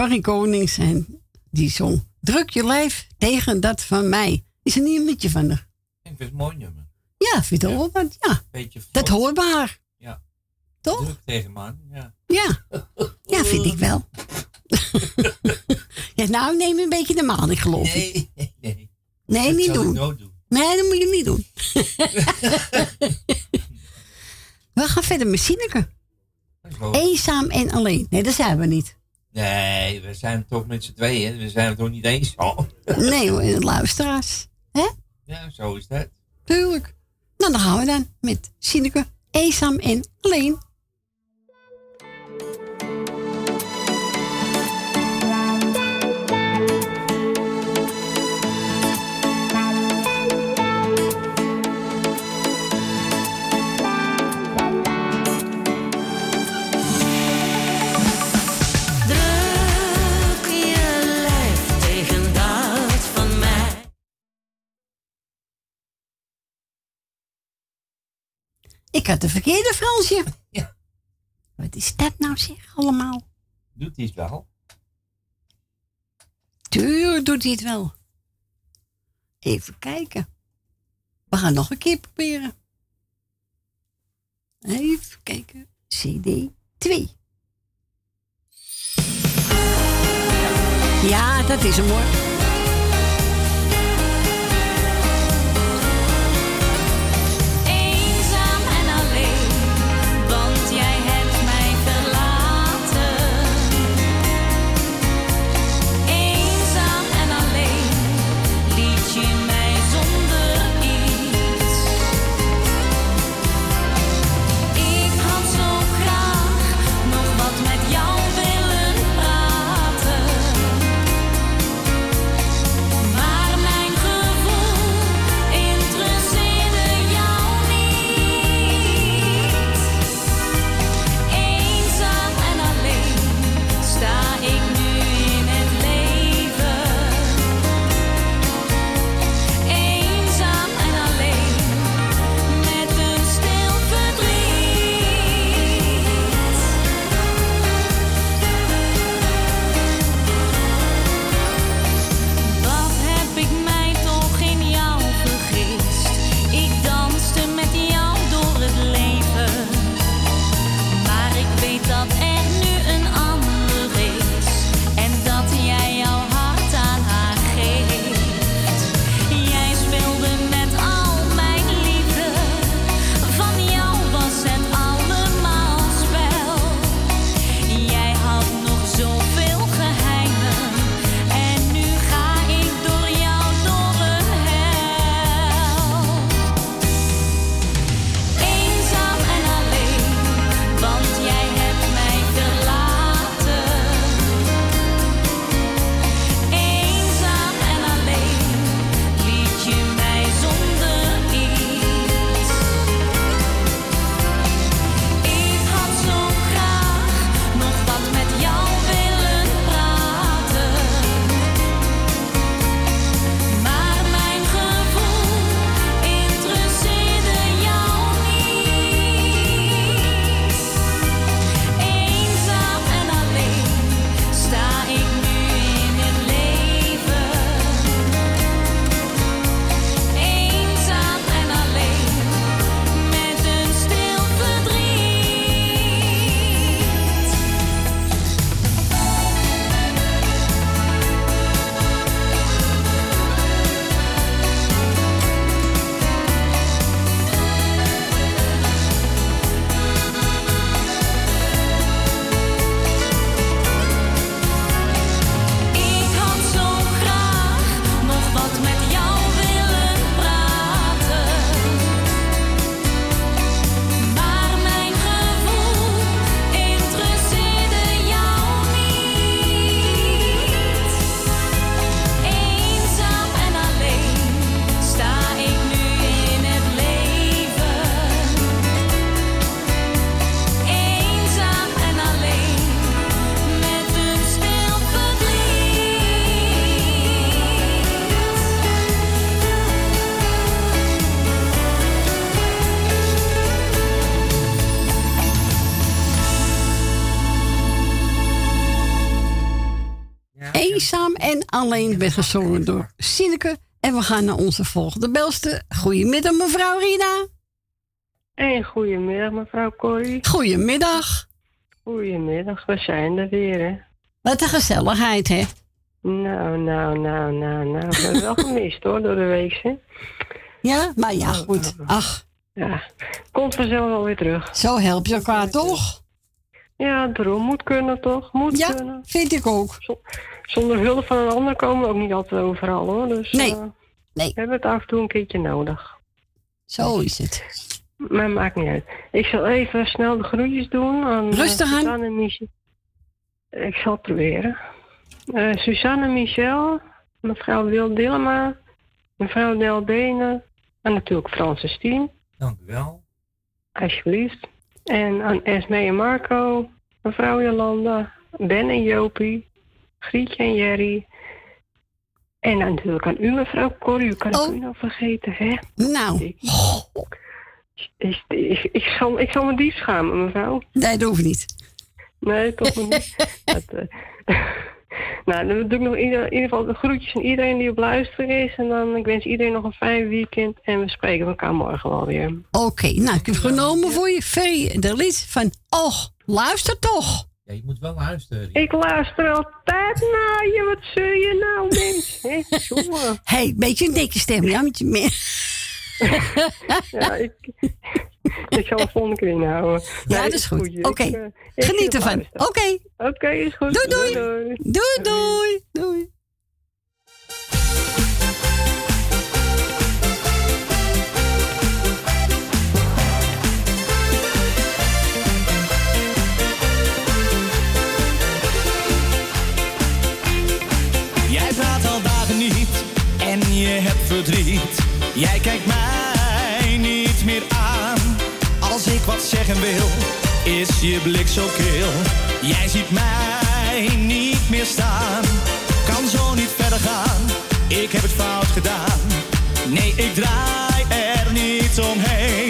Corrie Konings en die zong Druk je lijf tegen dat van mij. Is er niet een liedje van haar? Ik vind het mooi nummer. Ja, vind je? Ja, Beetje dat hoorbaar. Ja. Toch? Druk tegen man, ja. Ja, ja vind ik wel. ja, nou neem een beetje de maan, ik geloof ik. Nee, nee, nee. Dat niet doen. Nee, dat moet je niet doen. we gaan verder met Sineke. Eenzaam en alleen. Nee, dat zijn we niet zijn het toch met z'n tweeën. We zijn het toch niet eens al. nee hoor, luisteraars. Hè? Ja, zo is dat. Tuurlijk. Nou, dan gaan we dan met Sineke, eenzaam en alleen. Ik had de verkeerde Fransje. Ja. Wat is dat nou zeg allemaal? Doet hij het wel? Tuur, doet hij het wel. Even kijken. We gaan nog een keer proberen. Even kijken. CD 2. Ja, dat is hem mooi. alleen werd gezongen door Sineke. En we gaan naar onze volgende belste. Goedemiddag, mevrouw Rina. Hey, goedemiddag, mevrouw Corrie. Goedemiddag. Goedemiddag, we zijn er weer, hè. Wat een gezelligheid, hè. Nou, nou, nou, nou, nou. We hebben wel gemist, hoor, door de week, hè. Ja, maar ja, goed. Ach. Ja, komt vanzelf wel weer terug. Zo help je elkaar, toch? Ja, droom moet kunnen, toch? Moet ja, vind ik ook zonder hulp van een ander komen we ook niet altijd overal hoor. Dus, nee. Eh, nee. We hebben het af en toe een keertje nodig. Zo is het. Maar maakt niet uit. Ik zal even snel de groetjes doen aan eh, Rustig aan. En Michel. Ik zal het proberen. Uh, Suzanne Michel, mevrouw Wil Dillema, mevrouw Del Denen en natuurlijk Francis Tien. Dank u wel. Alsjeblieft. En aan Esme en Marco, mevrouw Jolanda, Ben en Jopie, Grietje en Jerry. En natuurlijk aan u, mevrouw Corrie. U kan ik u nou vergeten, hè? Nou. Ik, ik, ik, ik zal, ik zal me diep schamen, mevrouw. Nee, dat hoeft niet. Nee, toch nog niet. Dat, eh, nou, dan doe ik nog in ieder, in ieder geval de groetjes aan iedereen die op luisteren is. En dan ik wens iedereen nog een fijn weekend. En we spreken elkaar morgen wel weer. Oké, nou, ik heb genomen voor je Ferry de lied van Och, luister toch. Ja, je moet wel luisteren. Ik luister altijd naar je. Wat zul je nou, mens? Hé, hey, beetje een dikke stem, ja, met je meer. Ja, ik, ik zal het volgende keer inhouden. Ja, dat is goed. Oké, eh, ik geniet ervan. Oké. Oké, is goed. Doei, doei. Doei, doei. Doei. Jij je hebt verdriet. Jij kijkt mij niet meer aan. Als ik wat zeggen wil, is je blik zo kil. Jij ziet mij niet meer staan. Kan zo niet verder gaan, ik heb het fout gedaan. Nee, ik draai er niet omheen.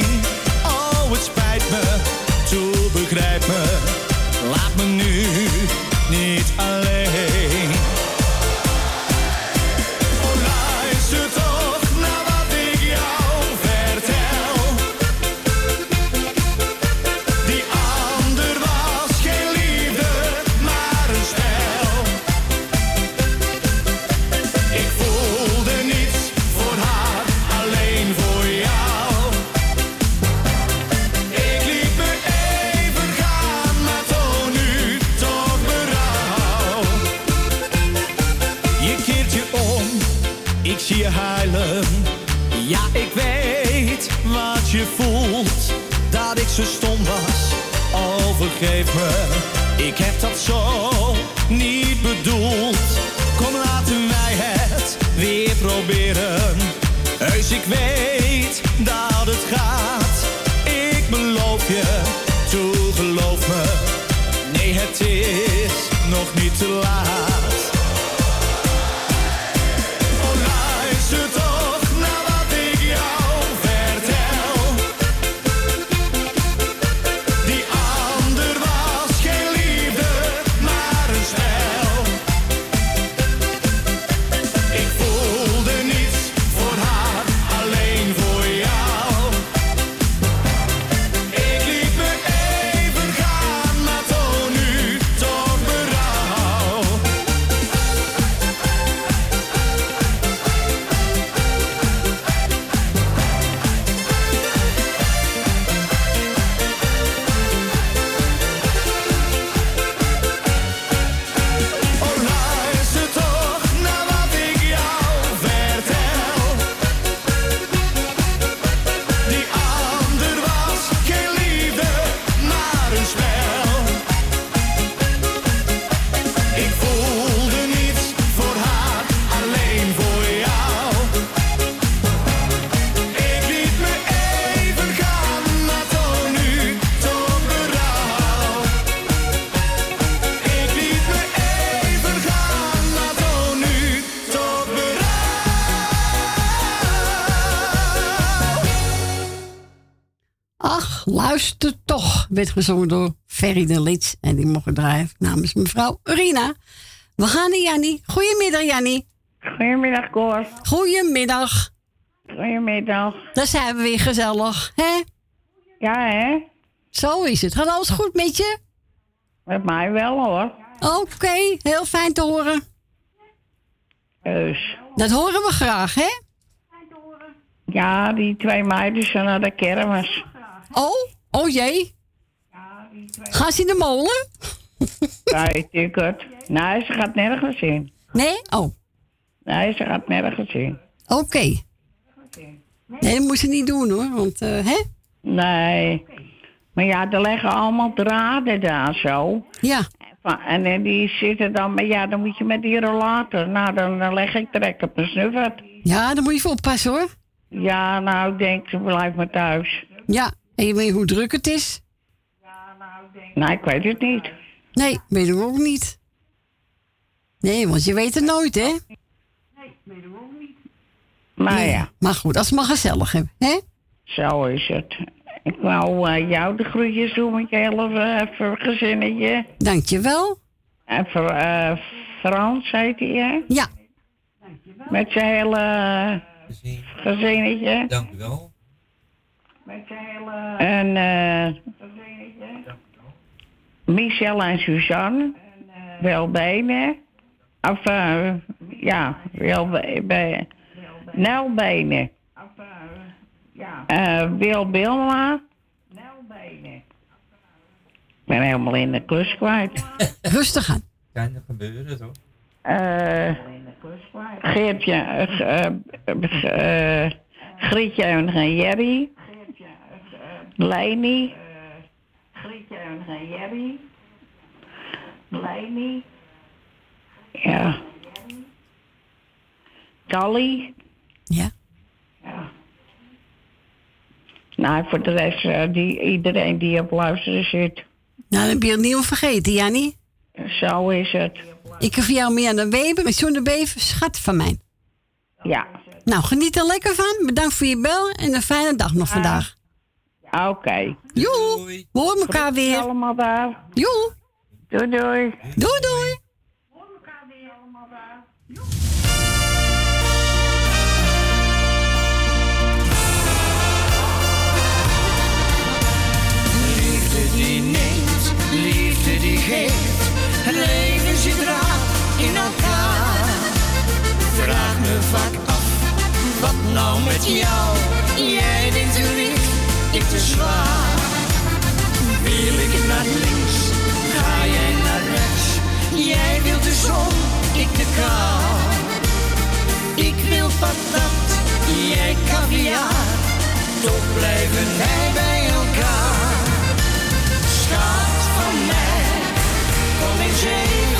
Werd gezongen door Ferry de Lits. En die mocht draaien namens mevrouw Rina. We gaan naar Jannie. Goedemiddag, Jannie. Goedemiddag, Cor. Goedemiddag. Goedemiddag. Daar zijn we weer gezellig, hè? Ja, hè? Zo is het. Gaat alles goed met je? Met mij wel, hoor. Oké, heel fijn te horen. Dus. Dat horen we graag, hè? Ja, die twee meiden zijn naar de kermis. Oh, oh jee. Gaan ze in de molen? Ik het. Nee, ze gaat nergens in. Nee? Oh. Nee, ze gaat nergens in. Oké. Nee, dat moet ze niet doen hoor, want eh, hè? Nee. Maar ja, er liggen allemaal draden daar zo. Ja. Van- En eh, die zitten dan, maar ja, dan moet je met die rollator. Nou, dan, dan leg ik direct op mijn snuffert. Ja, daar moet je voor oppassen hoor. Ja, nou, ik denk, blijf maar thuis. Ja, en je weet hoe druk het is? Nou, ik weet het niet. Nee, weet ik ook niet. Nee, want je weet het nooit, hè? Maar Nee. ja. Maar goed, als het maar gezellig hebben, hè? Zo is het. Ik wou eh, jou de groetjes doen met je hele uh, gezinnetje. Dankjewel. En voor eh, Frans heet hij, hè? Ja. Met zijn hele eh, gezinnetje. Dank u wel. Met zijn hele... En eh Michel en Suzanne. Welbenen. Of, eh, ja, welbenen. Nelbenen. Eh Wil Bilma. Ik ben helemaal in de klus kwijt. Rustig aan. Kan er gebeuren, toch? Eh Geertje, eh, eh, eh, Grietje en Jerry. Leni. En Jerry. Leni. Ja. Tally. Ja. Ja. Nou, voor de rest, eh, die, iedereen die op luisteren zit. Nou, dan heb je het niet vergeten, Jannie. Zo is het. Ik heb jou meer dan Weber met John de Bever, schat van mij. Ja. Nou, geniet er lekker van. Bedankt voor je bel en een fijne dag nog vandaag. Oké. Joe. We horen elkaar weer. allemaal daar. Joe. Doei doei. Doei doei. Liefde die neemt, liefde die geeft. Het leven zit raar in elkaar. Vraag me vaak af, wat nou met jou? Ik te zwaar. Wil ik naar links, ga jij naar rechts. Jij wilt de zon, ik de kou. Ik wil patat, jij caviar. Toch blijven wij bij elkaar. Schat van mij, kom eens even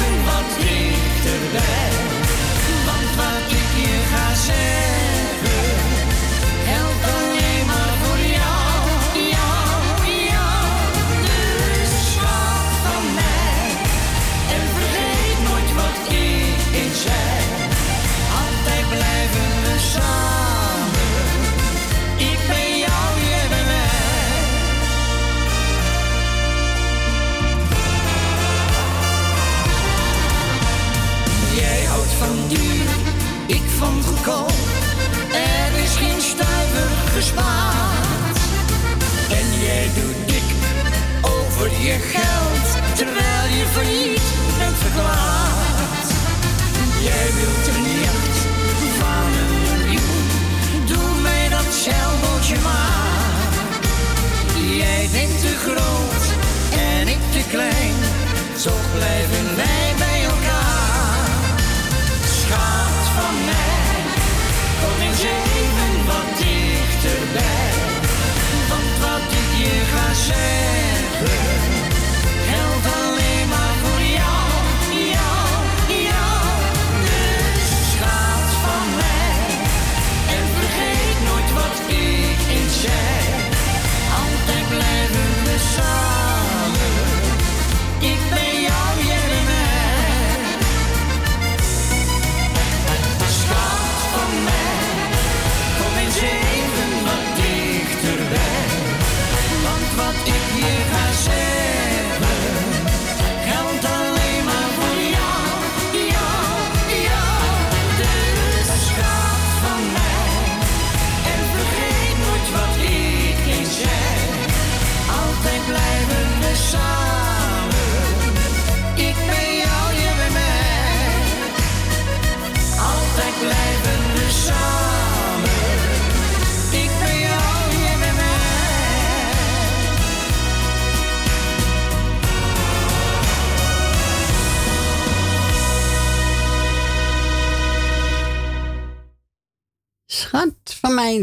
Er is geen stuiver gespaard. En jij doet dik over je geld, terwijl je failliet bent verklaard. Jij wilt een jacht van een miljoen, doe mij dat zeilbootje maar. Jij denkt te groot en ik te klein, toch blijven wij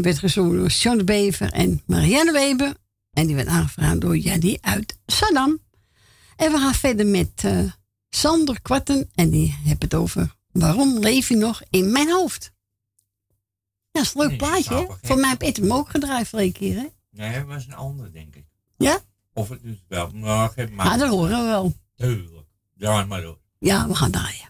werd gezongen door John de Bever en Marianne Weber. En die werd aangevraagd door Jannie uit Saddam. En we gaan verder met eh, Sander Kwarten. En die heeft het over waarom leef je nog in mijn hoofd. Ja, dat is een leuk Nee, plaatje, hè? grappig, hè? Voor mij heb ik hem ook gedraaid voor een keer, hè? Nee, dat was een ander, denk ik. Ja? Of het is wel. Nou, maar. Dat horen we wel. Tuurlijk. Ja, maar door. Ja, we gaan draaien.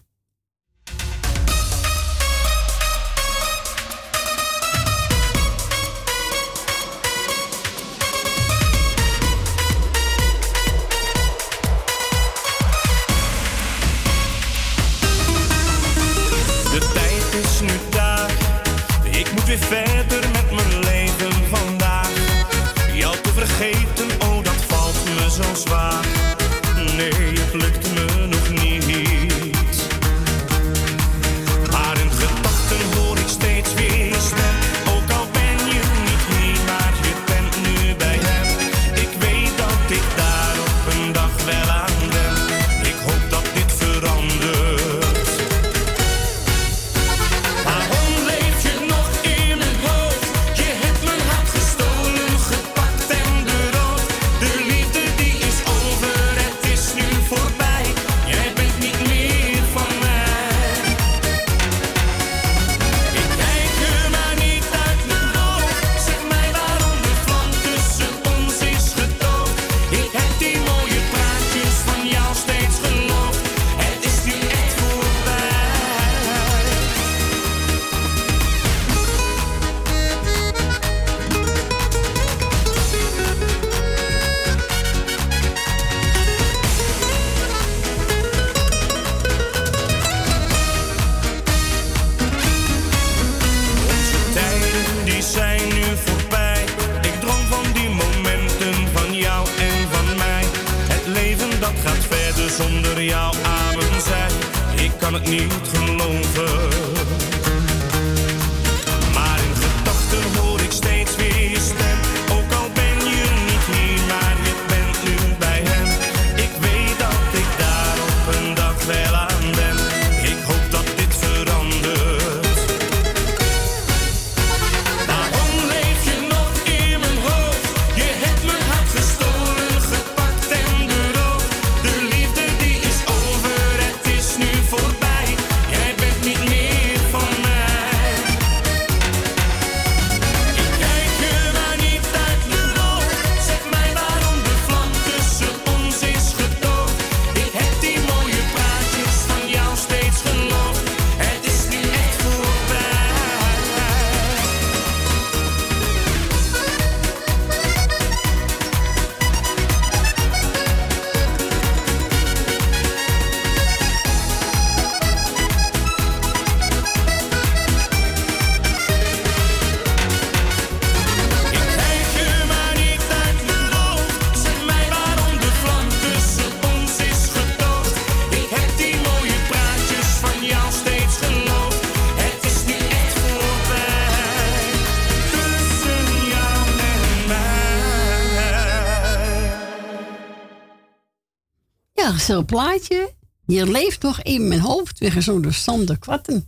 Ja, zo'n plaatje. Je leeft nog in mijn hoofd. Weer door Sander Kwatten.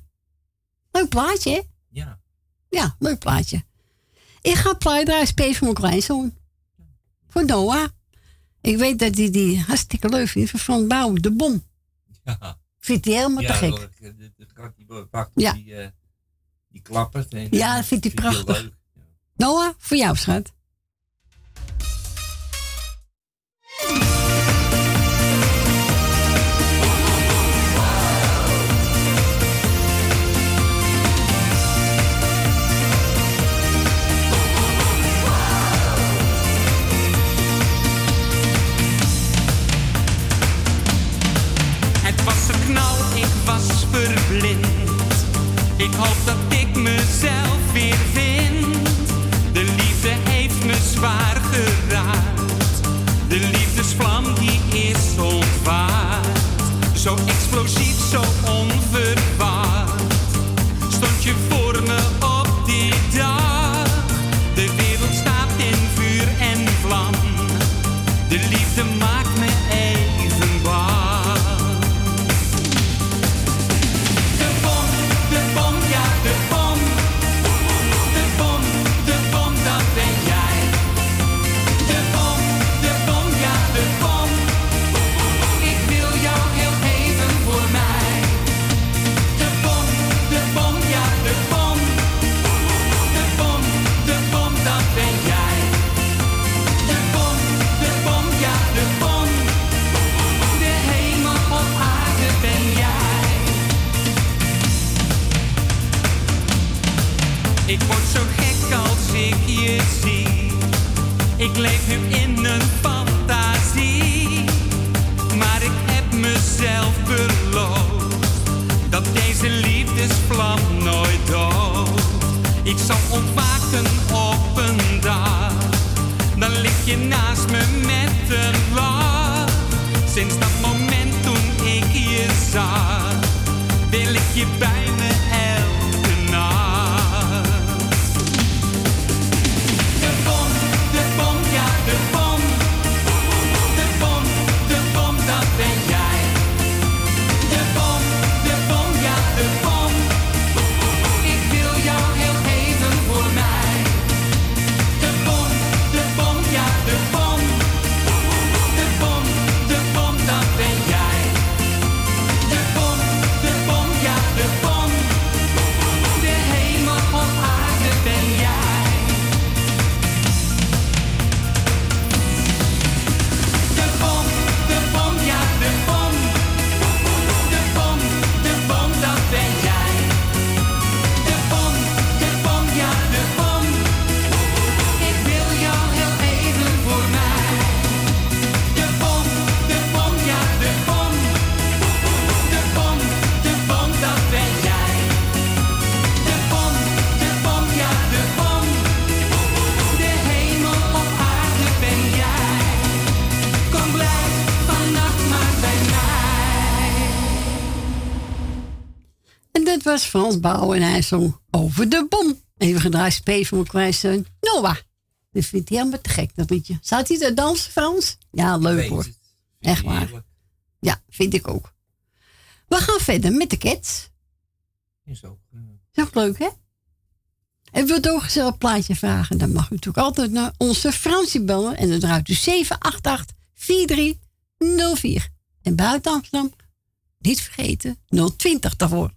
Leuk plaatje, hè? Ja. Ja, leuk plaatje. Ik ga plaatje draaien, Space voor mijn kleinzoon. Voor Noah. Ik weet dat hij die hartstikke leuk vindt. Van Frank Bouw, de bom. Ja. Vindt hij helemaal te Ja, gek. de- de kat die Ja. die, eh, die klappert. En, Ja, dat vindt hij prachtig. leuk. Noah, voor jou, schat. Ik hoop dat ik mezelf weer vind. De liefde heeft me zwaar geraakt. De liefdesvlam die is ontwaard. Zo explosief, zo onverwacht. Ik leef nu in een fantasie, maar ik heb mezelf beloofd dat deze liefdesvlam nooit dooft. Ik zal ontwaken op een dag, dan lig je naast me met een lach. Sinds dat moment toen ik je zag, wil ik je bij me was Frans Bouw en hij zong over de bom. Even gedraaid P van mijn Noah. Dat vindt hij helemaal te gek, dat liedje. Zou hij daar dansen, Frans? Ja, leuk hoor. Echt waar. Ja, vind ik ook. We gaan verder met de Cats. Is ook. eh, Is ook leuk, hè? En wilt u ook gezellig een plaatje vragen? Dan mag u natuurlijk altijd naar onze Fransie bellen. En dan draait u 788 4304. En buiten Amsterdam, niet vergeten, 020 daarvoor.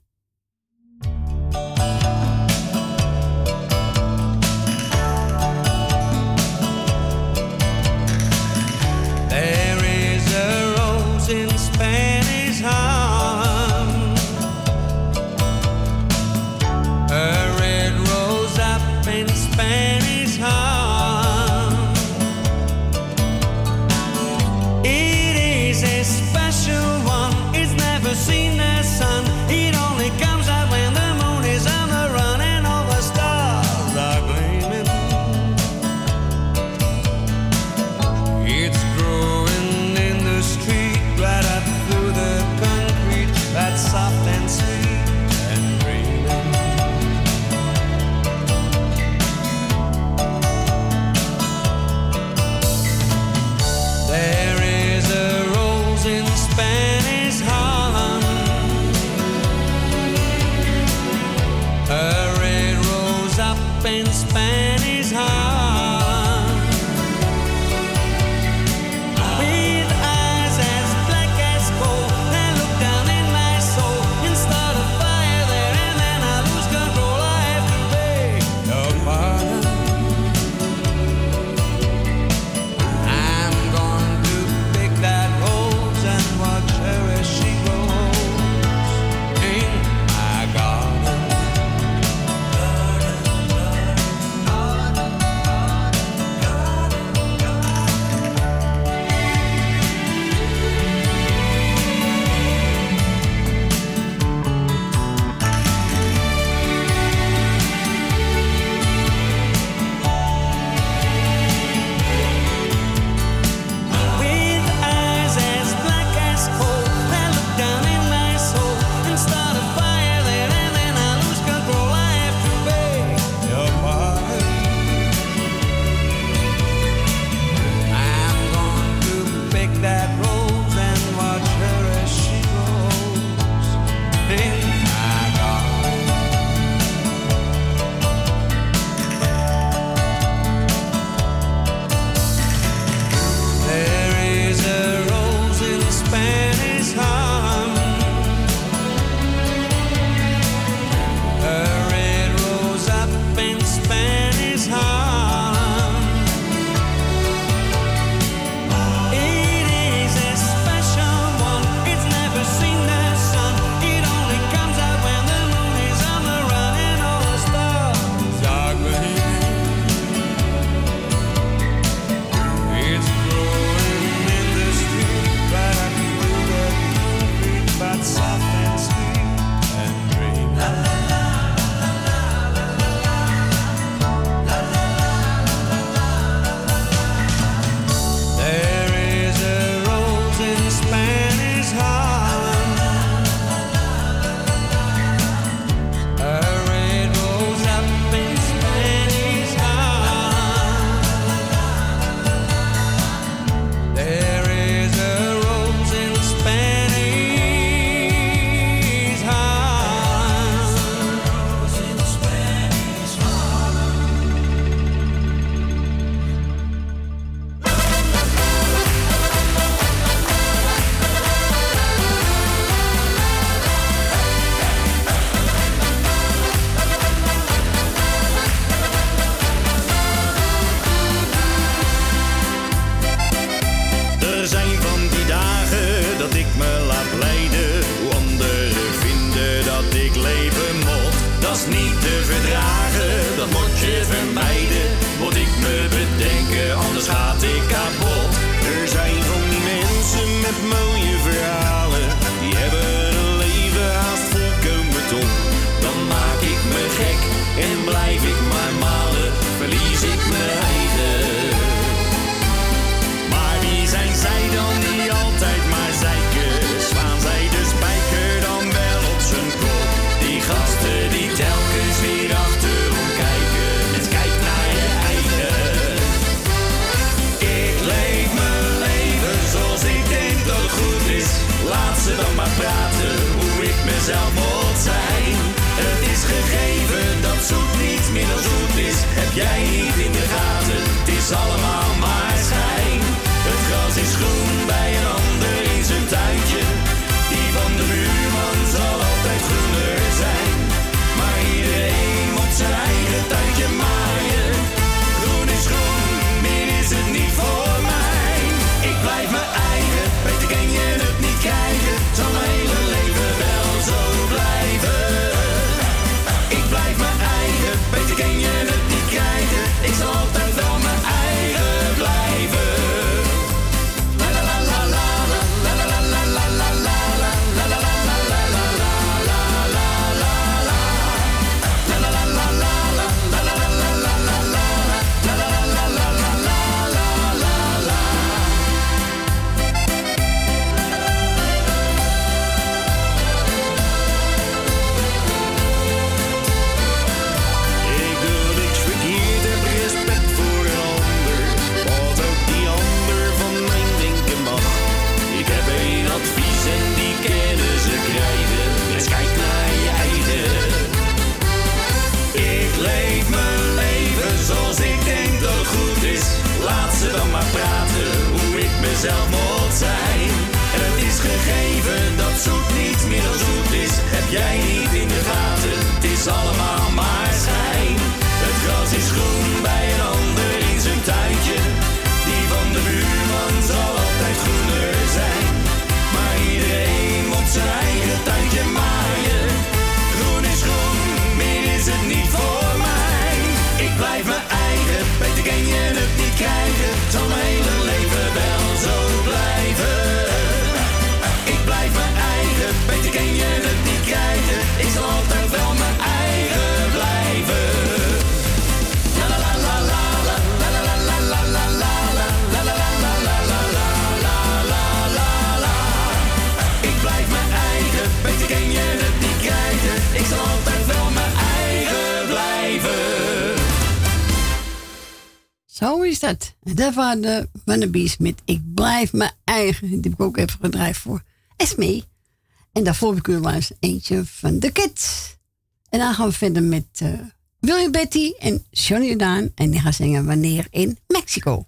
Dat waren de Wannabies met Ik blijf mijn eigen. Die heb ik ook even gedraaid voor Esmee. En daarvoor heb ik u eens eentje van de Kids. En dan gaan we verder met uh, William Betty en Johnny Daan. En die gaan zingen Wanneer in Mexico.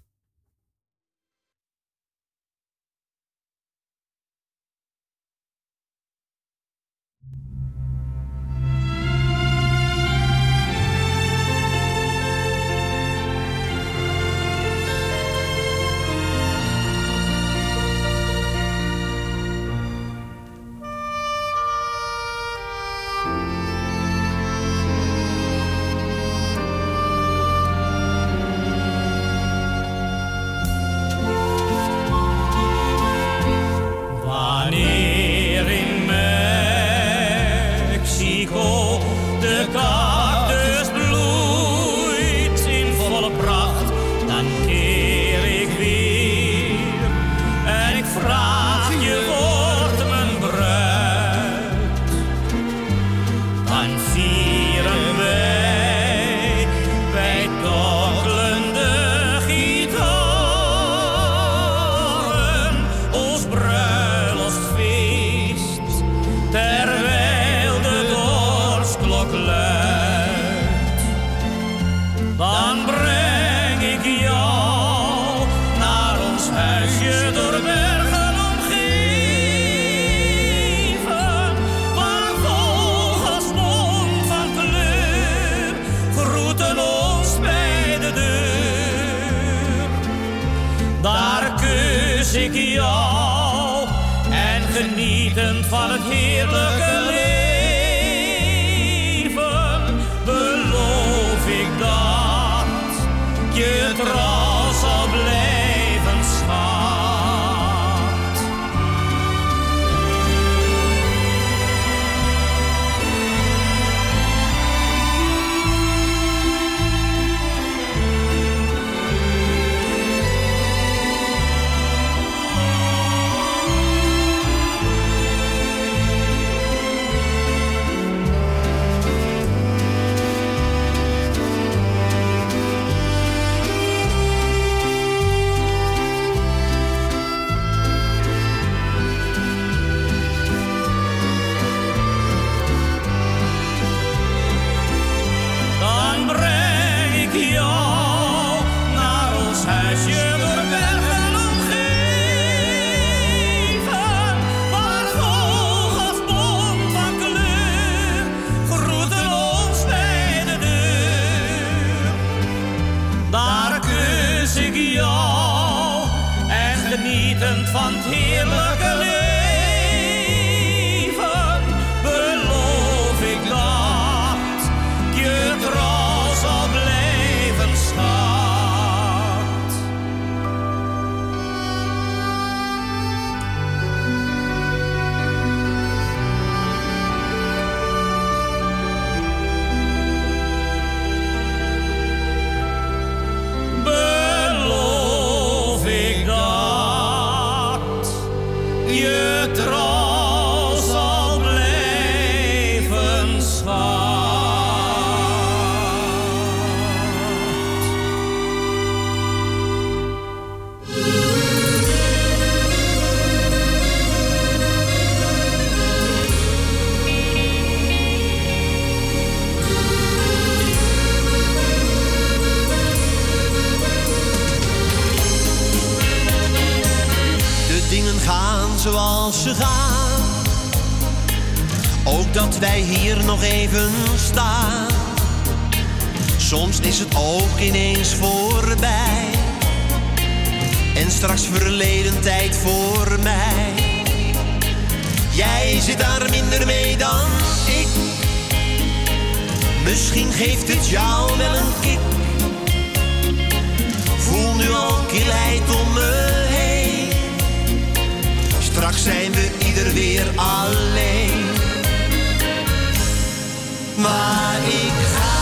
Soms is het ook ineens voorbij. En straks verleden tijd voor mij. Jij zit daar minder mee dan ik. Misschien geeft het jou wel een kick. Voel nu al kilheid om me heen. Straks zijn we ieder weer alleen. Waar ik ga,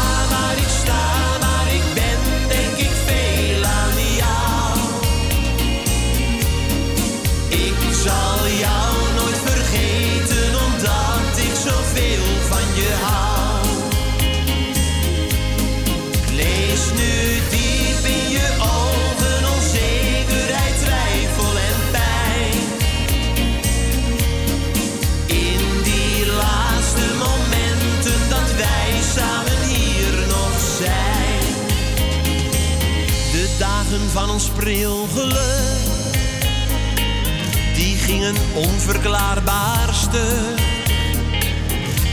van geluk, die gingen onverklaarbaar stuk.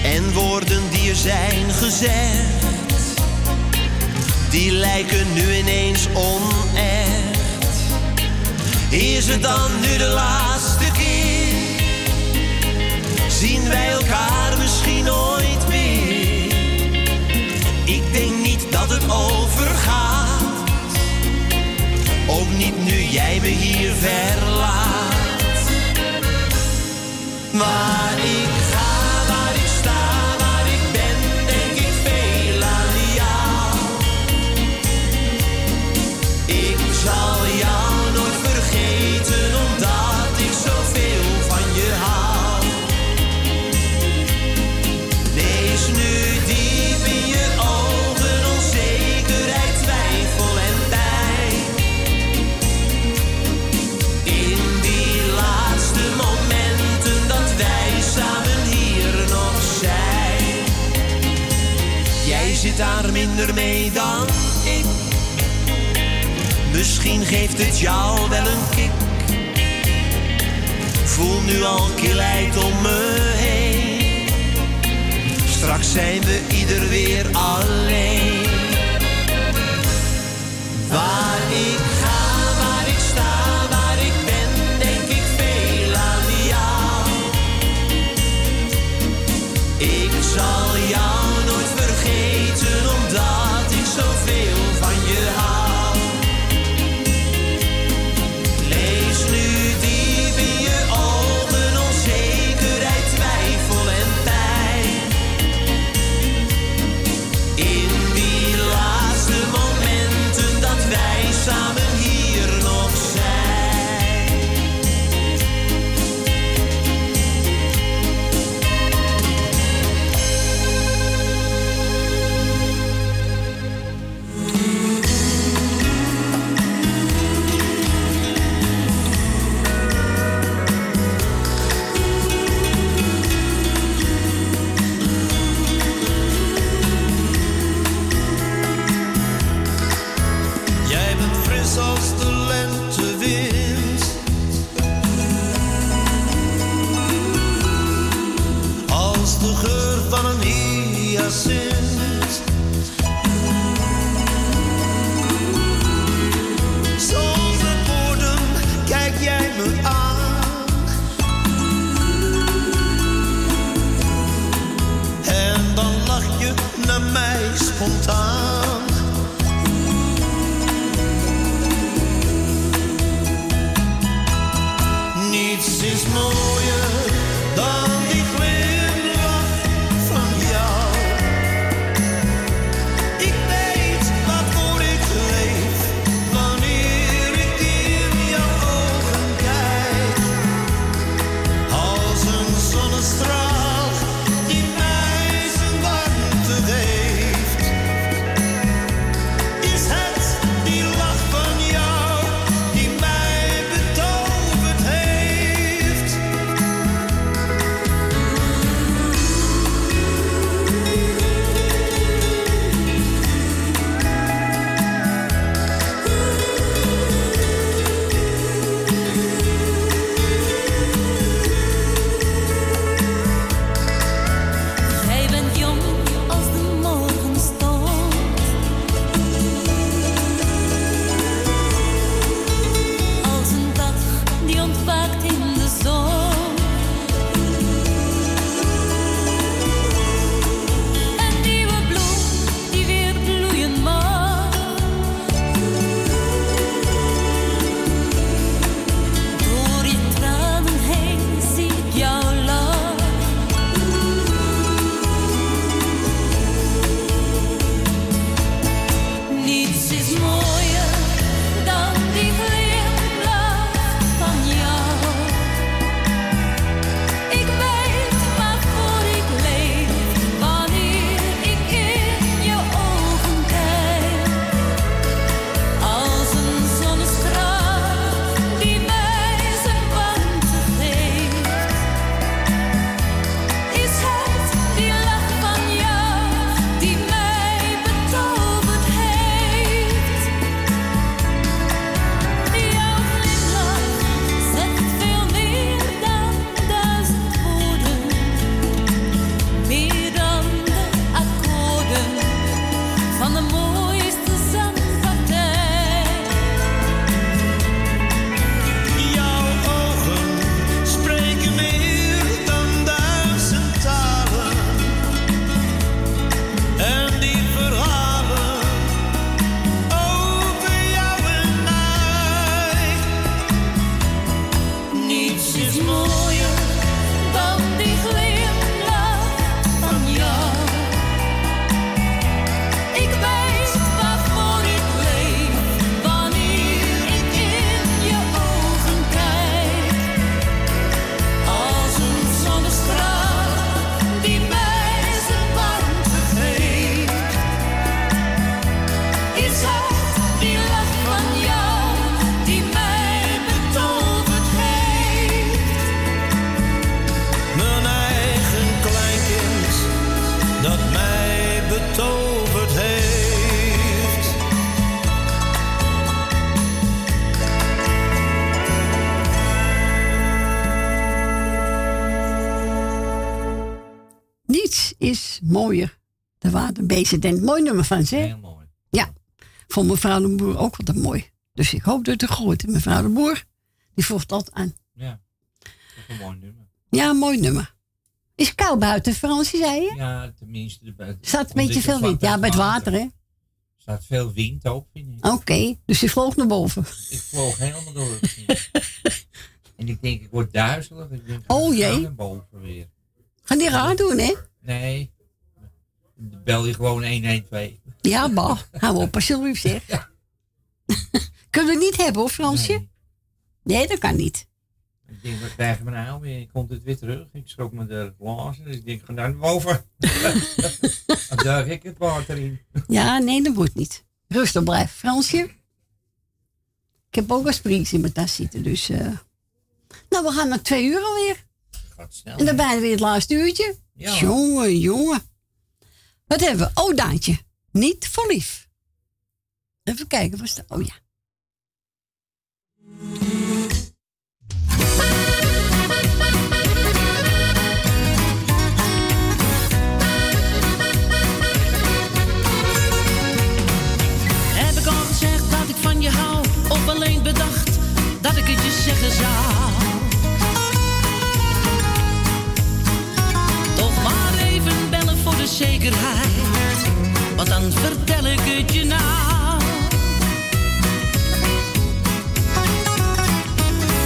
En woorden die er zijn gezegd, die lijken nu ineens onecht. Is het dan nu de laatste keer? Zien wij elkaar nu jij me hier verlaat. Waar ik mee dan ik. Misschien geeft het jou wel een kick. Voel nu al kilheid om me heen. Straks zijn we ieder weer alleen. Beetje mooi nummer van ze. Heel mooi. Ja, vond mevrouw de Boer ook altijd mooi. Dus ik hoop dat het goed is. Mevrouw de Boer, die voegt dat aan. Ja. Dat is een mooi nummer. Ja, een mooi nummer. Is het koud buiten, Fransje, zei je? Ja, tenminste. Er buiten- Staat een beetje veel wind. Ja, bij het water, hè? Er staat veel wind ook, vind ik. Oké, dus die vloog naar boven. Ik vloog helemaal door. En ik denk, ik word duizelig. Ik denk, Oh, jee. ga naar boven weer. Ga die raar doen, hè? Nee. Bel je gewoon 112. Ja, bah. Hou op, alsjeblieft, zeg. Kunnen we niet hebben, hoor, Fransje? Nee, dat kan niet. Ik denk, wat krijgen we nou weer? Komt het weer terug? Ik schrok me de glazen. Dus ik denk, ga naar boven. Dan duik ik het water in. Ja, nee, dat moet niet. Rustig blijven, Fransje. Ik heb ook een springs in mijn tas zitten, dus... eh. Nou, we gaan naar twee uur alweer. Gaat snel. En dan bijna weer het laatste uurtje. Ja. Jongen, jongen. Wat hebben we? Oh, Daantje. Niet voor lief. Even kijken, wat is dat? Oh ja. Heb ik al gezegd dat ik van je hou? Of alleen bedacht dat ik het je zeggen zou? De zekerheid. Want dan vertel ik het je nou.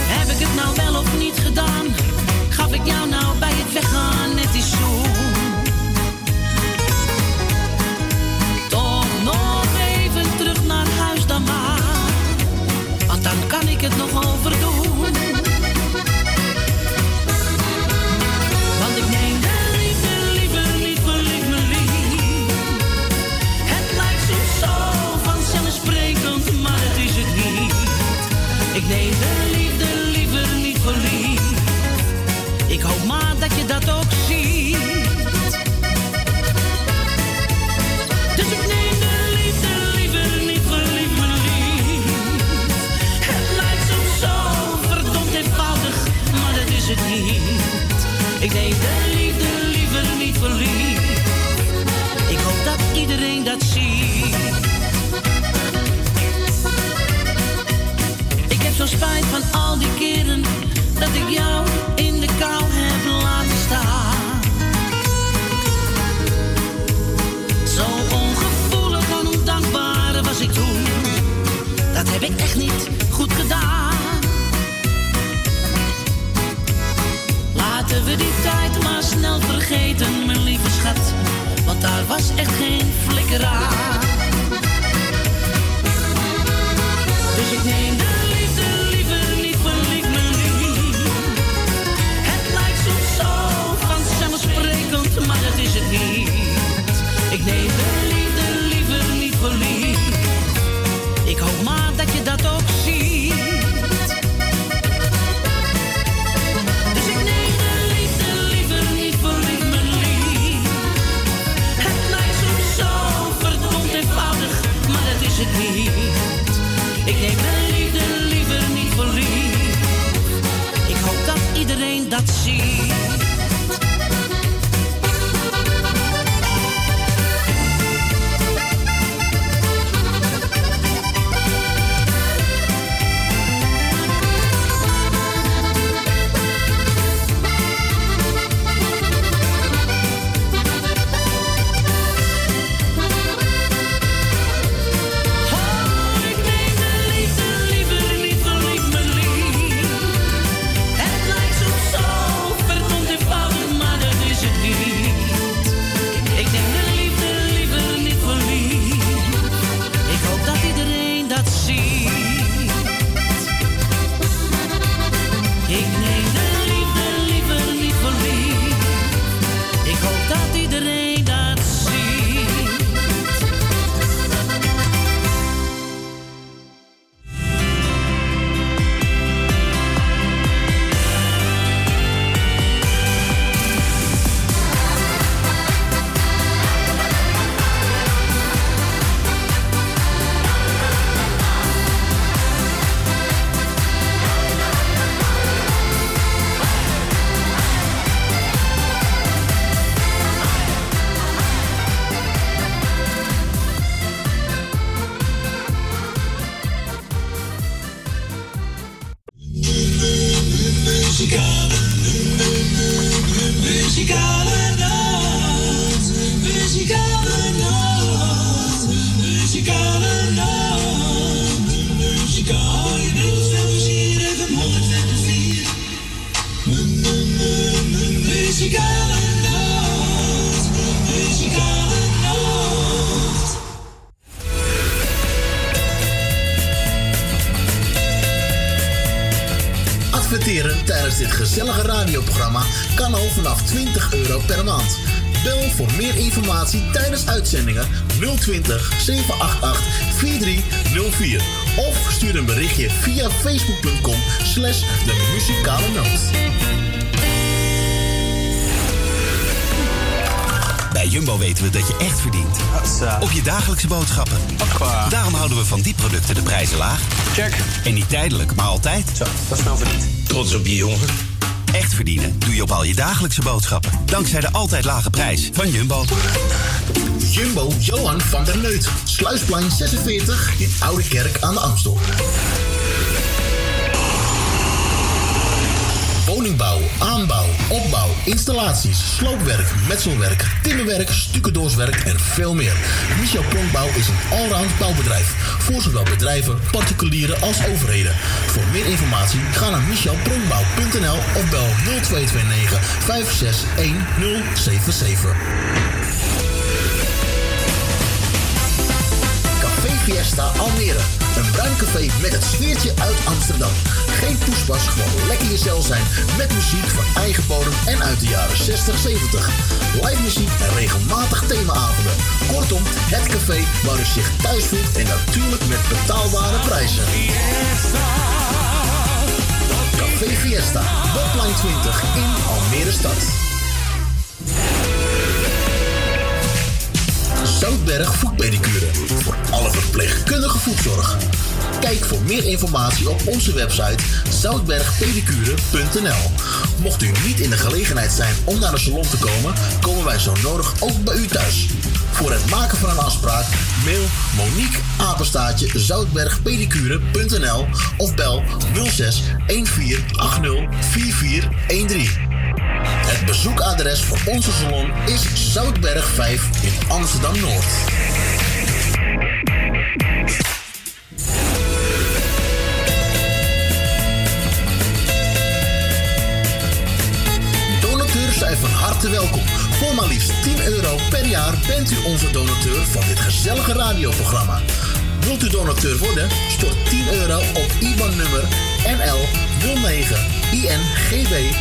Heb ik het nou wel of niet gedaan? Gaf ik jou nou bij spijt van al die keren dat ik jou in de kou heb laten staan. Zo ongevoelig en ondankbaar was ik toen. Dat heb ik echt niet goed gedaan. Laten we die tijd maar snel vergeten, mijn lieve schat. Want daar was echt geen flikker aan. Dus ik neem de 020 788 4304 of stuur een berichtje via facebook.com slash de muzikale noot. Bij Jumbo weten we dat je echt verdient. Op je dagelijkse boodschappen. Daarom houden we van die producten de prijzen laag. Check. En niet tijdelijk, maar altijd. Zo, dat is nou verdiend. Trots op je jongen. Echt verdienen doe je op al je dagelijkse boodschappen. Dankzij de altijd lage prijs van Jumbo. Jumbo Johan van der Neut. Sluisplein 46 in Oude Kerk aan de Amstel. Woningbouw, aanbouw, opbouw, installaties, sloopwerk, metselwerk, timmerwerk, stucadoorswerk en veel meer. Michel Pronkbouw is een allround bouwbedrijf. Voor zowel bedrijven, particulieren als overheden. Voor meer informatie ga naar michelpronkbouw.nl of bel 0229 561077. Café Fiesta Almere. Een bruin café met het sfeertje uit Amsterdam. Geen poespas, gewoon lekker jezelf zijn. Met muziek van eigen bodem en uit de jaren 60, 70. Live muziek en regelmatig themaavonden. Kortom, het café waar u zich thuis voelt en natuurlijk met betaalbare prijzen. Café Fiesta, Botline 20 in Almere stad. Zoutberg Voetpedicure. Voor alle verpleegkundige voetzorg. Kijk voor meer informatie op onze website zoutbergpedicure.nl. Mocht u niet in de gelegenheid zijn om naar de salon te komen, komen wij zo nodig ook bij u thuis. Voor het maken van een afspraak mail Monique Apenstaatje zoutbergpedicure.nl of bel 06 1480 4413. Het bezoekadres voor onze salon is Zoutberg 5 in Amsterdam Noord. Donateurs zijn van harte welkom. Voor maar liefst 10 euro per jaar bent u onze donateur van dit gezellige radioprogramma. Wilt u donateur worden? Stort 10 euro op IBAN-nummer NL 09 INGB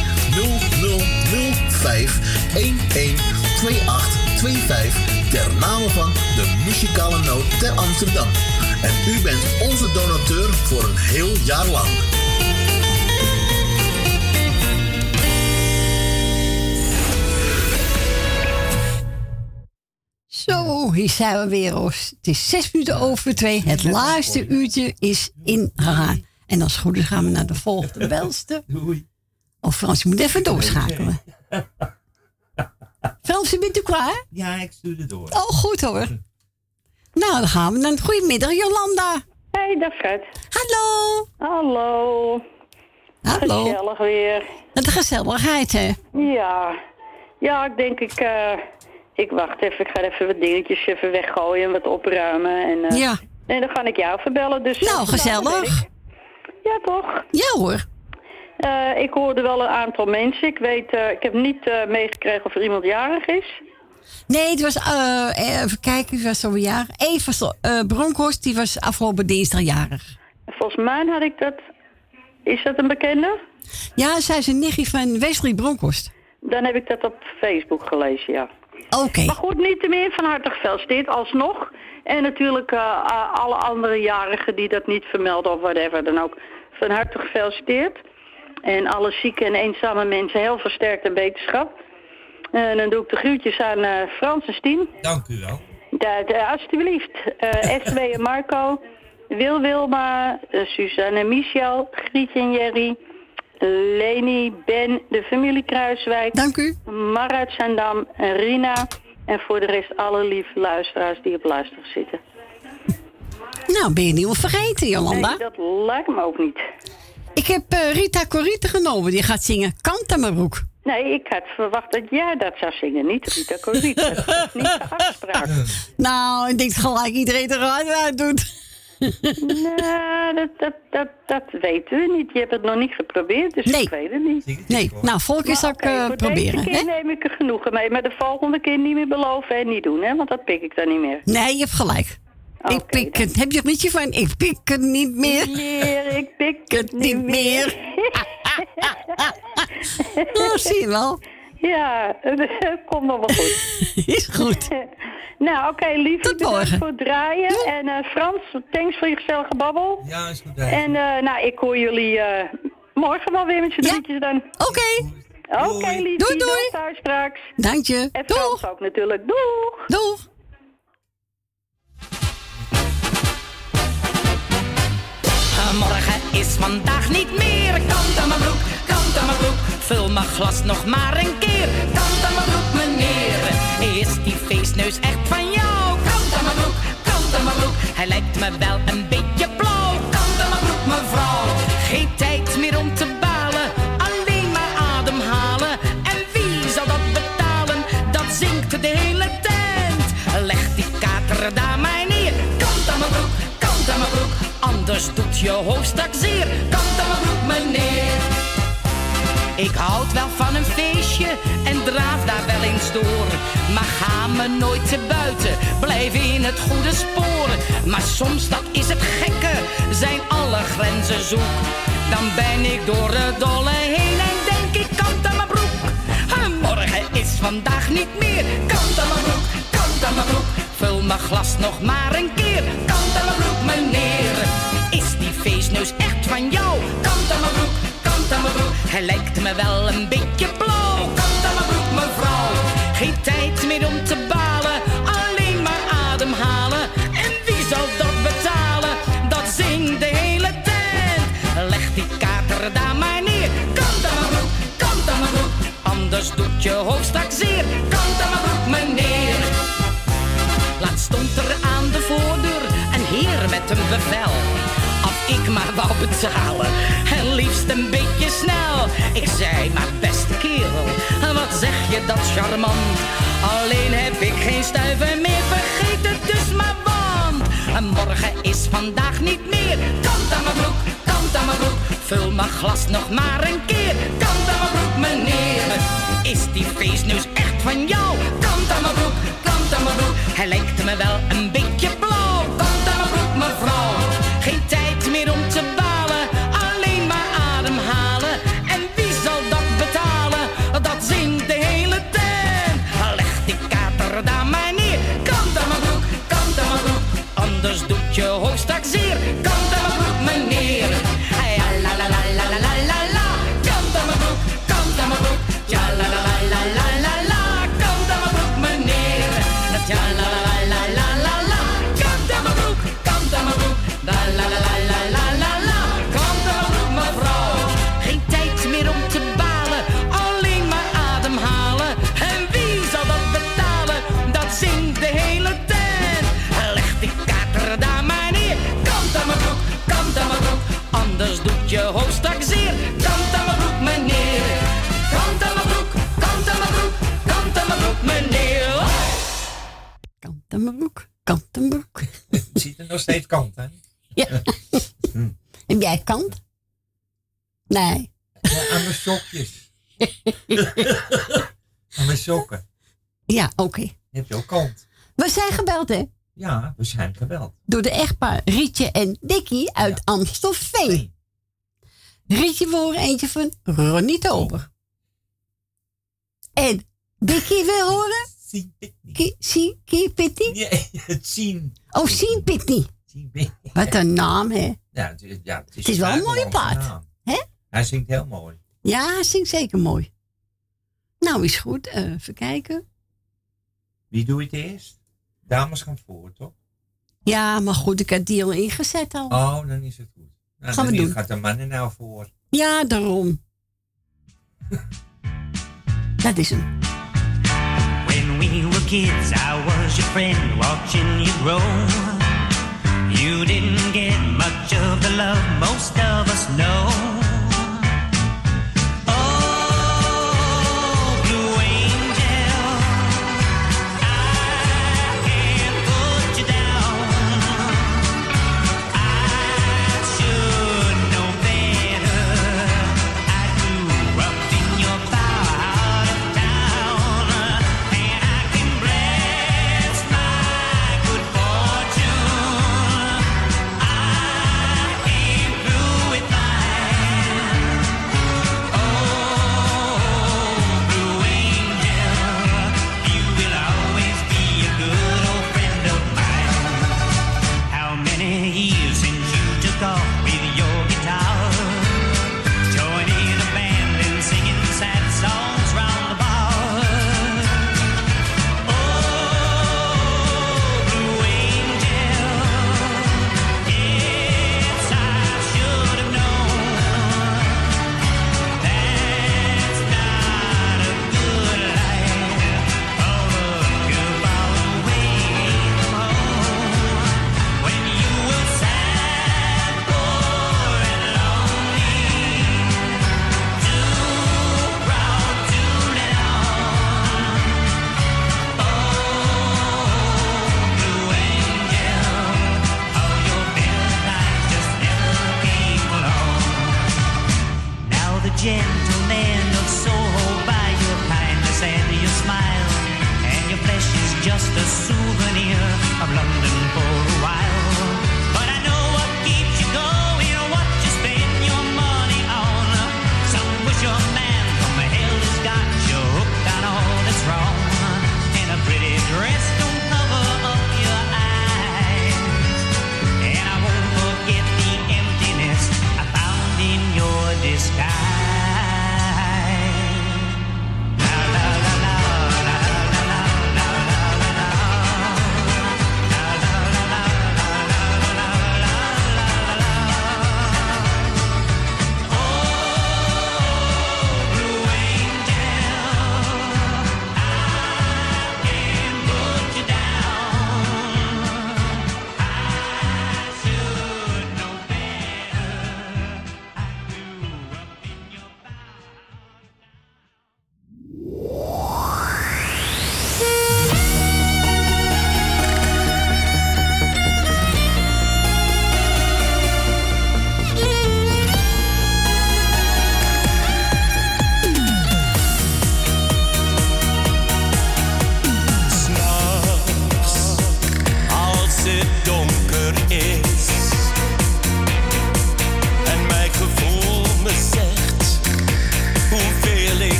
0005 112825 ter name van de muzikale noot ter Amsterdam. En u bent onze donateur voor een heel jaar lang. Zo, hier zijn we weer. Het is zes minuten over twee. Het laatste uurtje is ingegaan. En als het goed is gaan we naar de volgende belste. Doei. Of Frans, je moet even doorschakelen. Frans, bent u klaar? Ja, ik stuur het door. Oh, goed hoor. Nou, dan gaan we dan. Goedemiddag, Jolanda. Hey, dag Fred. Hallo. Hallo. Hallo. Gezellig weer. Een gezelligheid, hè? Ja. Ja, ik denk ik... eh, ik wacht even. Ik ga even wat dingetjes even weggooien en wat opruimen. En, eh, Ja. En dan ga ik jou verbellen. Dus, Nou, eh, gezellig. Ja, toch? Ja hoor. Eh, ik hoorde wel een aantal mensen. Ik weet, eh, ik heb niet eh, meegekregen of er iemand jarig is. Nee, het was, even kijken, wie was zo jarig? Eva Bronkhorst, die was afgelopen dinsdag jarig. Volgens mij had ik dat... Is dat een bekende? Ja, zij is een nichtje van Wesley Bronkhorst. Dan heb ik dat op Facebook gelezen, ja. Oké. Maar goed, niet te meer van harte gefeliciteerd, alsnog. En natuurlijk alle andere jarigen die dat niet vermelden of whatever dan ook. Van harte gefeliciteerd. En alle zieke en eenzame mensen heel versterkt en beterschap. En dan doe ik de groetjes aan eh, Frans en Stien. Dank u wel. Eh, alsjeblieft. Eh SW en Marco, Wil Wilma, eh, Suzanne en Michel, Grietje en Jerry, Leni, Ben, de familie Kruiswijk. Dank u. Mar uit Zandam en Rina. En voor de rest alle lieve luisteraars die op luisteren zitten. Nou, ben je niet vergeten, Jolanda? Nee, dat lijkt me ook niet. Ik heb eh, Rita Corita genomen, die gaat zingen Kant mijn broek. Nee, ik had verwacht dat jij dat zou zingen, niet Rita Corita. Dat is niet de afspraak. Nou, ik denk gelijk iedereen eruit uit doet. nou, dat, dat, dat, dat weten we niet. Je hebt het nog niet geprobeerd, dus Nee. ik weet het niet. Nee, nou, volgende zal ik Maar oké, eh, voor proberen. Deze keer hè? neem ik er genoegen mee, maar de volgende keer niet meer beloven en niet doen, hè? Want dat pik ik dan niet meer. Nee, je hebt gelijk. Ik pik het. Heb je een liedje van? Ik pik het niet meer. Meer, ik pik het niet meer. oh, zie je wel. Ja, het komt nog wel goed. Is goed. nou, oké, lief. Tot morgen. voor het draaien. En eh, Frans, thanks voor je gezellige babbel. Ja, is goed. En eh, nou, ik hoor jullie eh, morgen wel weer met z'n drietjes dan. Oké. Oké, lief. Doei, doei. Thuis straks. Dank je. En Frans ook natuurlijk. Doeg. Doeg. Morgen is vandaag niet meer. Kant aan mijn broek, kant aan mijn broek. Vul mijn glas nog maar een keer. Kant aan mijn broek, meneer. Is die feestneus echt van jou? Kant aan mijn broek, kant aan mijn broek. Hij lijkt me wel een beetje blauw. Kant aan mijn broek, mevrouw. Geen tijd meer om te balen. Alleen maar ademhalen. En wie zal dat betalen? Dat zingt de hele tent. Leg die kater daar Anders doet je hoofd straks zeer. Kant aan mijn broek, meneer. Ik houd wel van een feestje en draaf daar wel eens door. Maar ga me nooit te buiten, blijf in het goede spoor. Maar soms, dat is het gekke, zijn alle grenzen zoek. Dan ben ik door het dolle heen en denk ik kant aan mijn broek. En morgen is vandaag niet meer. Kant aan mijn broek, kant aan mijn broek. Vul mijn glas nog maar een keer. Kant aan mijn broek, meneer. Feestneus echt van jou? Kant aan mijn broek, kant aan mijn broek. Hij lijkt me wel een beetje blauw. Kant aan mijn broek, mevrouw. Geen tijd meer om te balen. Alleen maar ademhalen. En wie zal dat betalen? Dat zingt de hele tent. Leg die kater daar maar neer. Kant aan mijn broek, kant aan mijn broek. Anders doet je hoofd straks zeer. Kant aan mijn broek, meneer. Laatst stond er aan de voordeur een heer met een bevel. Ik maar wou betalen, en liefst een beetje snel. Ik zei, maar beste kerel, wat zeg je dat charmant? Alleen heb ik geen stuiver meer, vergeet het dus maar want. En morgen is vandaag niet meer, kant aan mijn broek, kant aan mijn broek. Vul mijn glas nog maar een keer, kant aan mijn broek meneer. Is die feestneus echt van jou? Kant aan mijn broek, kant aan mijn broek. Hij lijkt me wel een beetje Kant aan mijn broek, kant aan mijn broek. Het ziet er nog steeds kant, hè? Ja. Heb jij kant? Nee. Ja, aan mijn sokjes. aan mijn sokken. Ja, oké. Heb je ook kant? We zijn gebeld, hè? Ja, we zijn gebeld. Door de echtpaar Rietje en Dikkie uit Amstelveen. Rietje wil horen eentje van Ronnie Tober. En Dikkie wil horen? Zie, Kie Pitty? Nee, het zien. Oh, Sien Pitty. Wat een naam, hè? Ja, het is, ja, het is, Het is wel een mooie naam. Hè? Hij zingt heel mooi. Ja, hij zingt zeker mooi. Nou, is goed. Eh, even kijken. Wie doe je het eerst? Dames gaan voor, toch? Ja, maar goed, ik heb die al ingezet al. Oh, dan is het goed. Nou, Gaan we doen. gaat de mannen nou voor. Ja, daarom. Dat is hem. We were kids, I was your friend, watching you grow. You didn't get much of the love most of us know.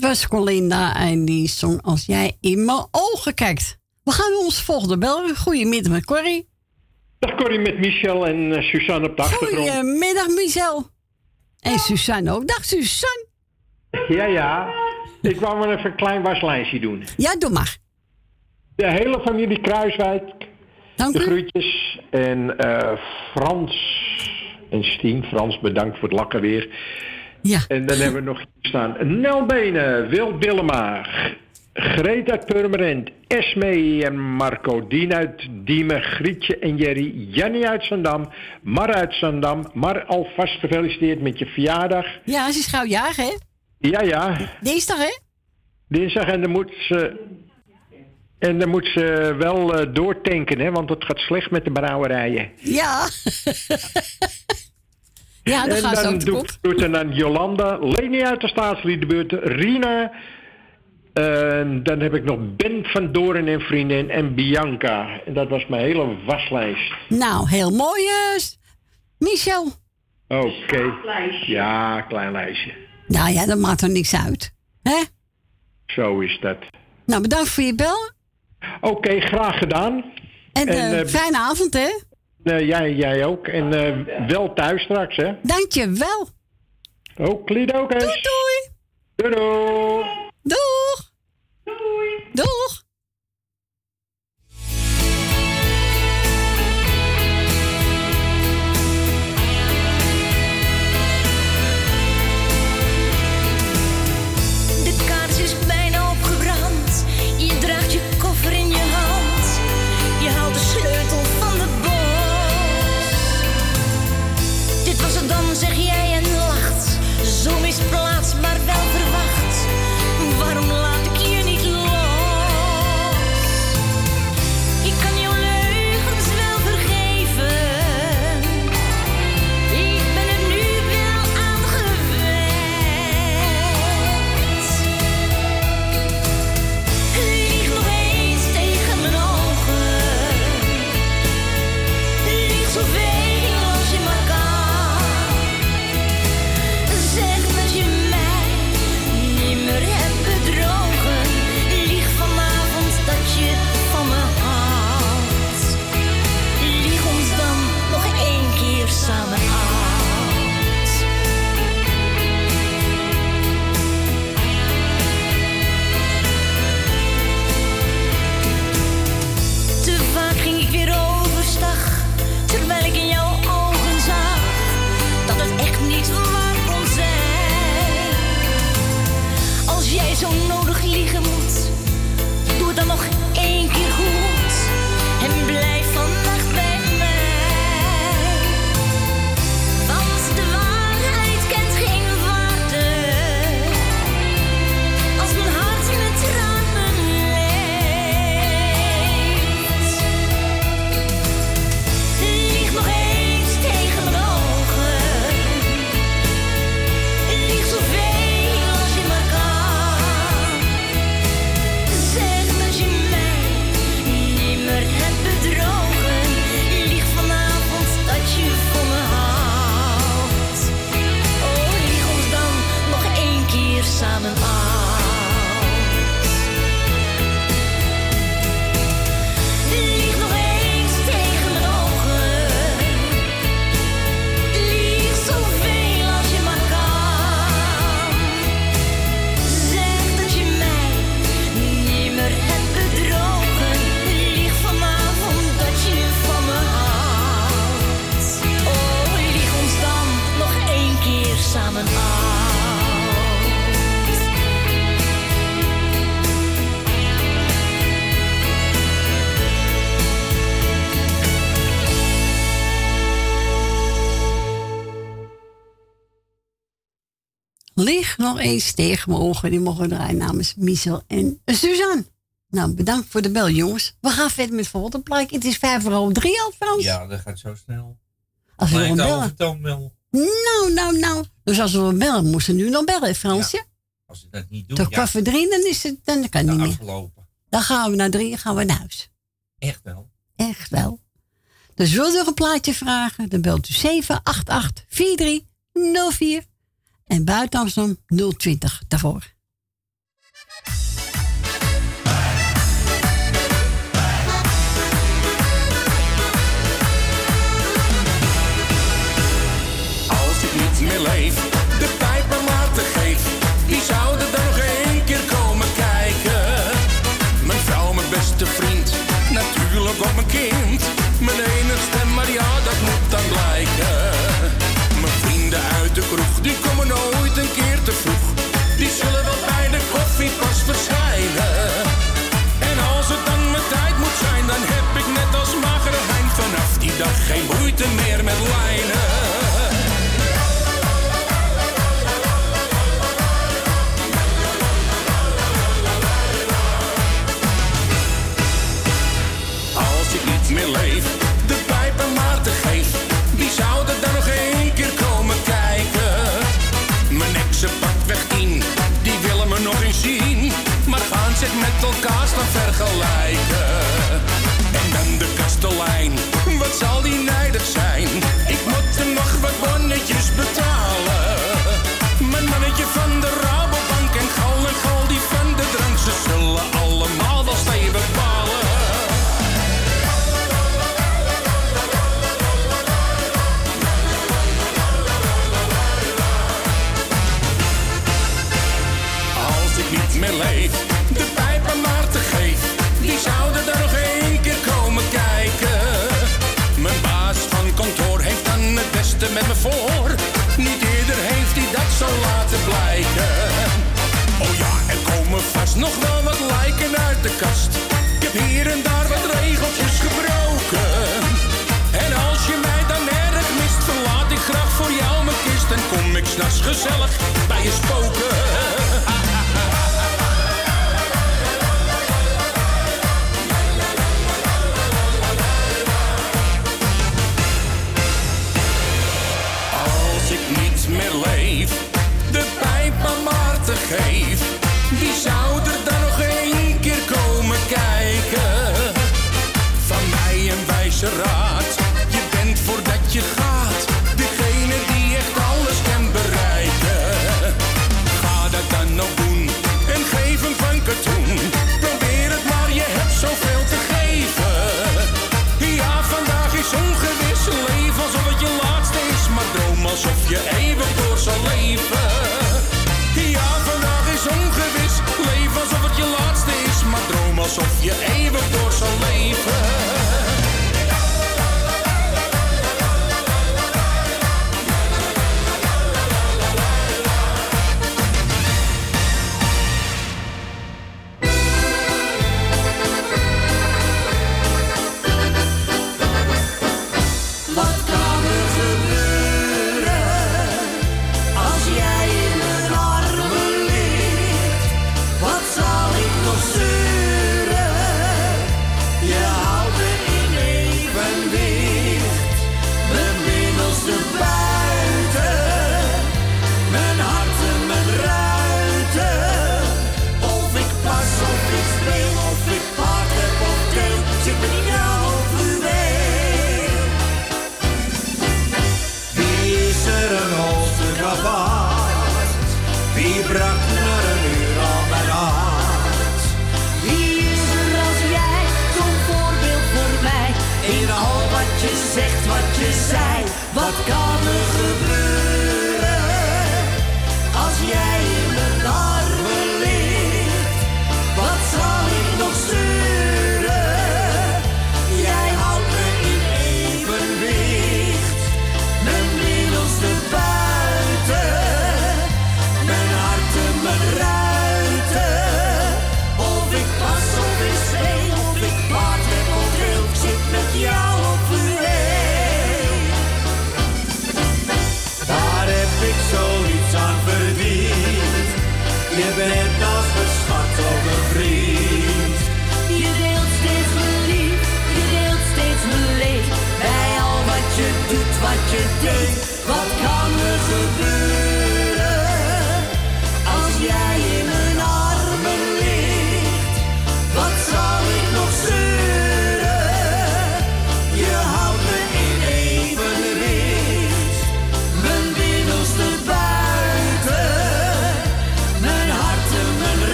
Dat was Colinda en die zong Als jij in mijn ogen kijkt. We gaan ons volgende bel. Goedemiddag met Corrie. Dag Corrie met Michel en eh, Suzanne op de achtergrond. Goedemiddag Michel. En Suzanne ook. Dag Suzanne. Ja, ja. Ik wou maar even een klein waslijstje doen. Ja, doe maar. De hele familie Kruiswijk. de groetjes. En eh, Frans en Stien. Frans, bedankt voor het lakken weer. Ja. En dan hebben we nog hier staan. Nel Benen, Wil Billema, Greet uit Purmerend, Esme en Marco, Dien uit Diemen, Grietje en Jerry, Jannie uit Zandam, Mar uit Zandam. Mar, alvast gefeliciteerd met je verjaardag. Ja, ze is gauw jarig, hè? Ja, ja. Dinsdag, hè? Dinsdag en dan moet ze... En dan moet ze wel eh, doortanken, hè, want het gaat slecht met de brouwerijen. Ja. ja, dan en gaan ze dan doet, doet er dan Jolanda, Leni uit de staatsliedenbeurt, Rina. En dan heb ik nog Ben van Doren en vriendin en Bianca. En dat was mijn hele waslijst. Nou, heel mooi, eh, Michel. Oké. Ja, klein lijstje. Nou ja, dat maakt er niks uit. Hè? Zo is dat. Nou, bedankt voor je bel. Oké, graag gedaan. En, eh, eh, fijne avond, hè? Eh, jij, jij ook. En eh, wel thuis straks, hè? Dank je wel. Ook, Lido, Doei, doei. Doei, doei. Doei. Lig nog eens tegen mogen. Die mogen draaien namens Michel en Suzanne. Nou, bedankt voor de bel, jongens. We gaan verder met volgende plaatje. Het is vijf voor half drie al, Frans. Ja, dat gaat zo snel. Als we nog bellen. Nou, nou, nou. Dus als we bellen, moesten we nu nog bellen, Fransje. Als ze dat niet doen, Toch kwart voor drie, dan, is het, dan kan niet meer. Dan gaan we naar drie gaan we naar huis. Echt wel? Echt wel. Dus wilt u een plaatje vragen, dan belt u 788 4304. En buiten Amsterdam 020 daarvoor. met elkaar vergelijken. En dan de kastelein, wat zal die? Nou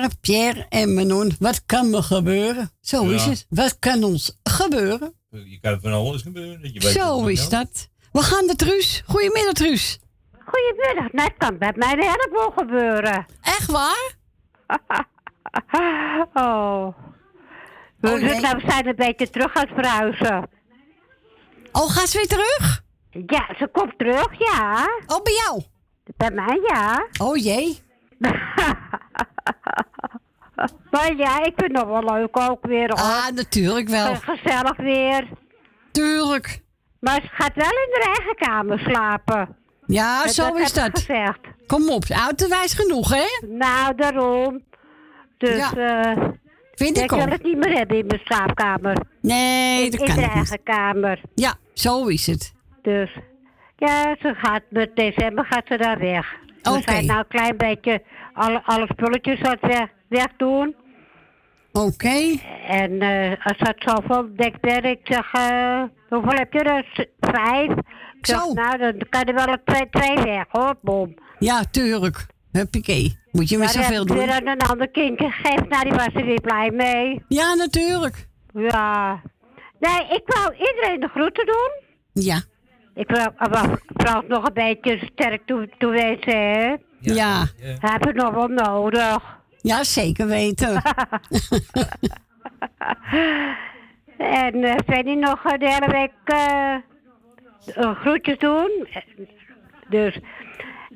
waren Pierre en Manon. Wat kan me gebeuren? Zo Ja. is het. Wat kan ons gebeuren? Je kan van alles gebeuren. Dat je weet Zo is nou. dat. We gaan naar Truus. Goedemiddag, Truus. Goedemiddag, dat kan bij mij een heleboel gebeuren. Echt waar? oh. We, Oh, nee. we zijn een beetje terug aan het verhuizen. Oh, gaat ze weer terug? Ja, ze komt terug, ja. Oh, bij jou? Bij mij, ja. Oh jee. maar ja, ik vind het nog wel leuk ook weer. Hoor. Ah, natuurlijk wel. Ge- Gezellig weer. Tuurlijk. Maar ze gaat wel in haar eigen kamer slapen. Ja, Dat- zo dat is dat. gezegd. Kom op, autowijs genoeg, hè? Nou, daarom. Dus, Ja. eh Vind ik ik wil het niet meer hebben in mijn slaapkamer. Nee, dat in kan de niet. eigen kamer. Ja, zo is het. Dus, ja, ze gaat met december gaat ze daar weg. We Oké. zijn nou een klein beetje alle, alle spulletjes wat weg, wegdoen. Oké. En eh, als dat zoveel dekt ben, ik zeg, eh, hoeveel heb je er? Vijf? Ik zeg, Zo. nou, dan kan er wel een twee, twee weg, hoor, bom. Ja, tuurlijk. Huppakee. Moet je met Maar zoveel doen. weer aan een ander kindje gegeven, nou, die was er weer blij mee. Ja, natuurlijk. Ja. Nee, ik wou iedereen de groeten doen. Ja. Ik wil maar vooral nog een beetje sterk toe, toewezen, hè. Ja. Heb ik nog wel nodig. Ja, zeker weten. En Fanny nog eh, de hele week eh, groetjes doen. Dus,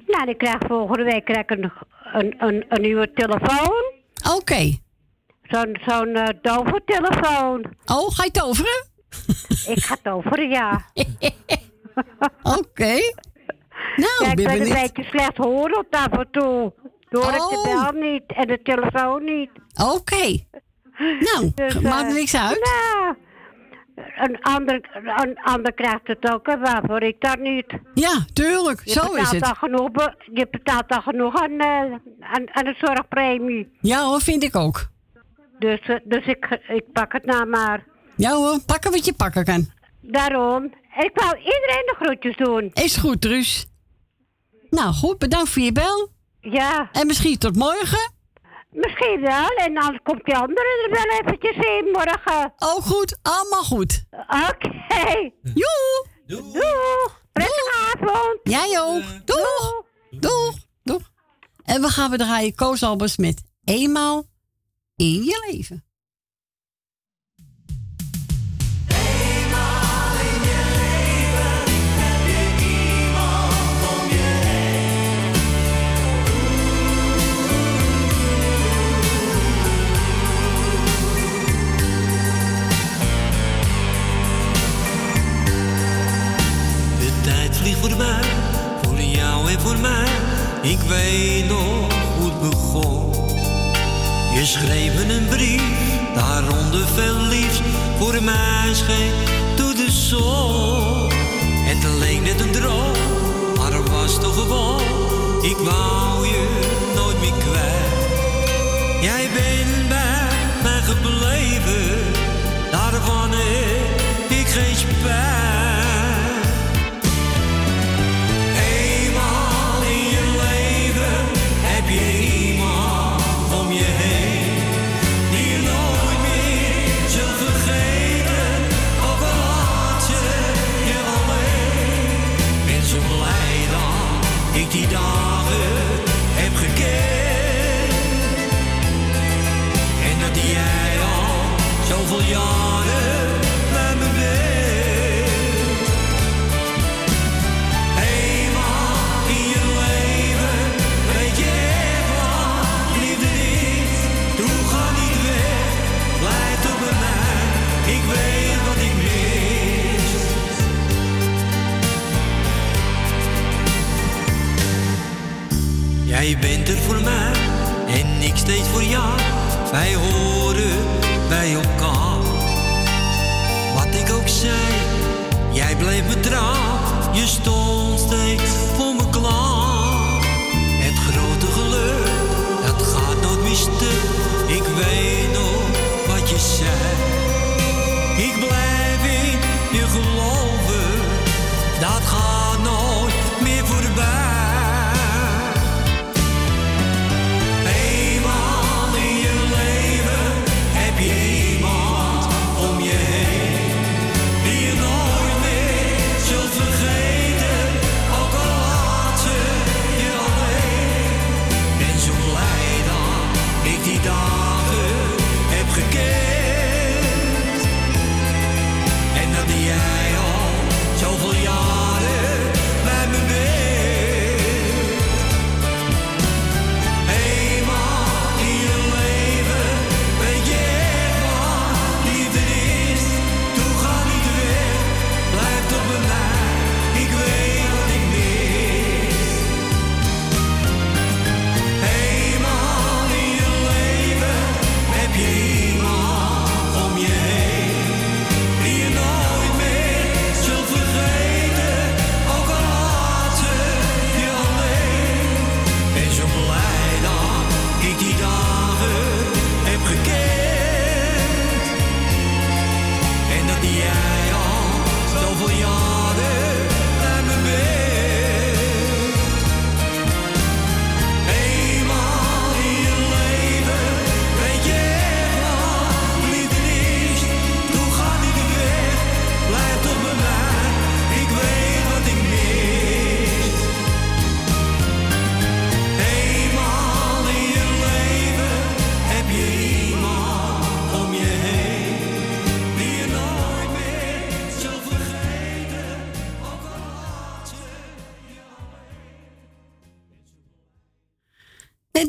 nou, ik krijg volgende week krijg een, een, een, een nieuwe telefoon. Oké. Zo'n zo'n dove telefoon. Oh, ga je toveren? Ik ga toveren, ja. Oké. Nou, ja, ik ben ben een beetje slecht horen af en toe. Door ik de Oh. bel niet en de telefoon niet. Oké. Nou, Dus, maakt eh, niks uit. Nou, een ander, een ander krijgt het ook, en waarvoor ik dat niet. Ja, tuurlijk. Je Zo is betaalt het. al genoeg, je betaalt al genoeg aan, eh, aan, aan de zorgpremie. Ja hoor, vind ik ook. Dus, eh, dus ik, ik pak het nou maar. Ja hoor, pakken wat je pakken kan. Daarom. Ik wou iedereen de groetjes doen. Is goed, Truus. Nou goed, bedankt voor je bel. Ja. En misschien tot morgen. Misschien wel. En dan komt die andere er wel eventjes in morgen. Oh goed, allemaal goed. Oké. Joe. Doeg. Prettige avond. Jij ook. Doeg. Doeg. Doeg. En we gaan we draaien Koos Albers met Eenmaal in je leven. Vliegt voorbij, voor jou en voor mij. Ik weet nog hoe het begon. Je schreef een brief, daaronder veel liefst. Voor mij scheen door de zon. Het leek net een droom, maar het was toch gewoon. Ik wou je nooit meer kwijt. Jij bent bij mij gebleven, daarvan heb ik geen spijt. Jij bent er voor mij en ik steeds voor jou. Wij horen bij elkaar. Wat ik ook zei, jij bleef me trouw. Je stond steeds voor me klaar. Het grote geluk, dat gaat nooit meer. Ik weet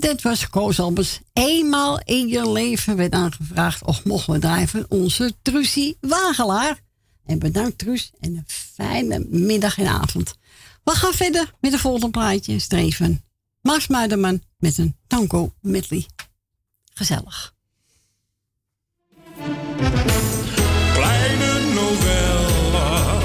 dit was Koos Albers. Eenmaal in je leven werd aangevraagd of mochten we draaien van onze Trusie Wagelaar. En bedankt Truus en een fijne middag en avond. We gaan verder met de volgende plaatje. Streven. Max Muiderman met een tango medley. Gezellig. Kleine novella,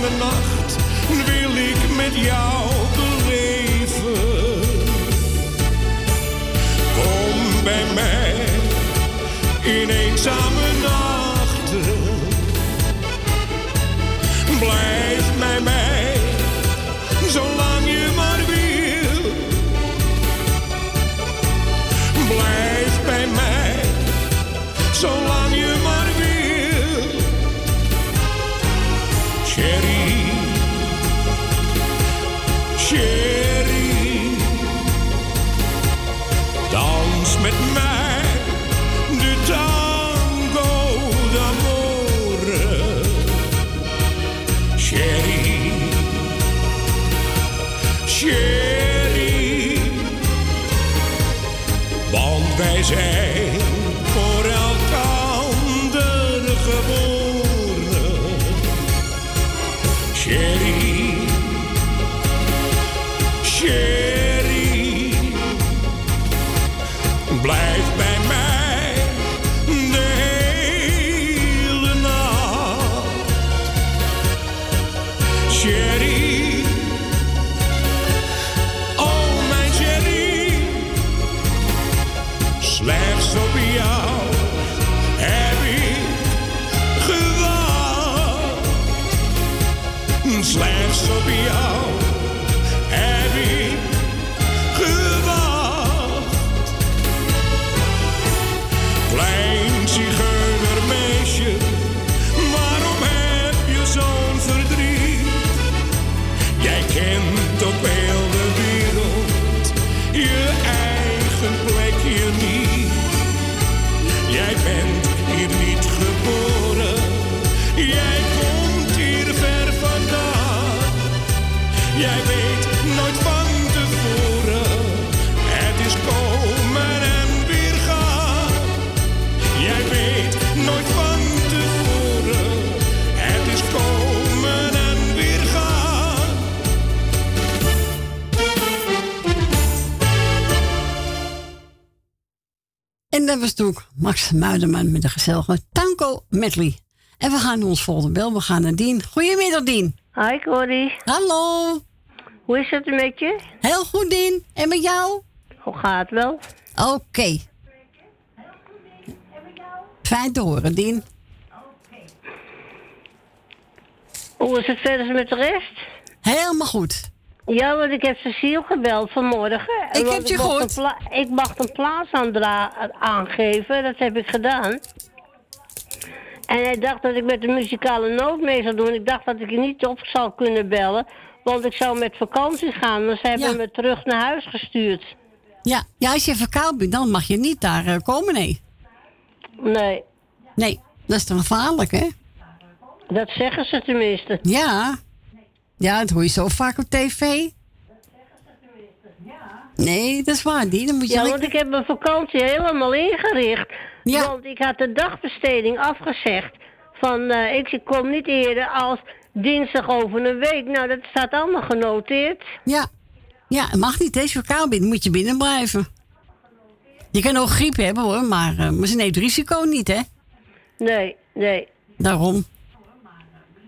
de nacht wil ik met jou beleven. Kom bij mij in eenzame nachten. Blijf bij mij, dat was toen Max Muiderman met de gezellige Tango Medley. En we gaan naar ons volgende bel. We gaan naar Dien. Goedemiddag, Dien. Hi, Corrie. Hallo. Hoe is het met je? Heel goed, Dien. En met jou? Hoe gaat het wel? Oké. Fijn te horen, Dien. Hoe is het verder met de rest? Helemaal goed. Ja, want ik heb Cecile gebeld vanmorgen. Ik heb je gehoord. ik mag een plaats aangeven, dat heb ik gedaan. En hij dacht dat ik met de muzikale noot mee zou doen. Ik dacht dat ik je niet op zou kunnen bellen, want ik zou met vakantie gaan. Maar ze hebben me terug naar huis gestuurd. Ja, ja als je verkoud bent, dan mag je niet daar eh, komen, nee. Nee. Nee, dat is toch gevaarlijk, hè? Dat zeggen ze tenminste. Ja. Ja, dat hoor je zo vaak op tv. Nee, dat is waar, die. Dan moet je Ja, want ik heb mijn vakantie helemaal ingericht. Want ik had de dagbesteding afgezegd. Van, eh, ik kom niet eerder als dinsdag over een week. Nou, dat staat allemaal genoteerd. Ja. Ja, het mag niet. Deze verkouden bent, moet je binnen blijven. Je kan ook griep hebben hoor, maar, eh, maar ze neemt risico niet, hè? Nee, nee. Daarom.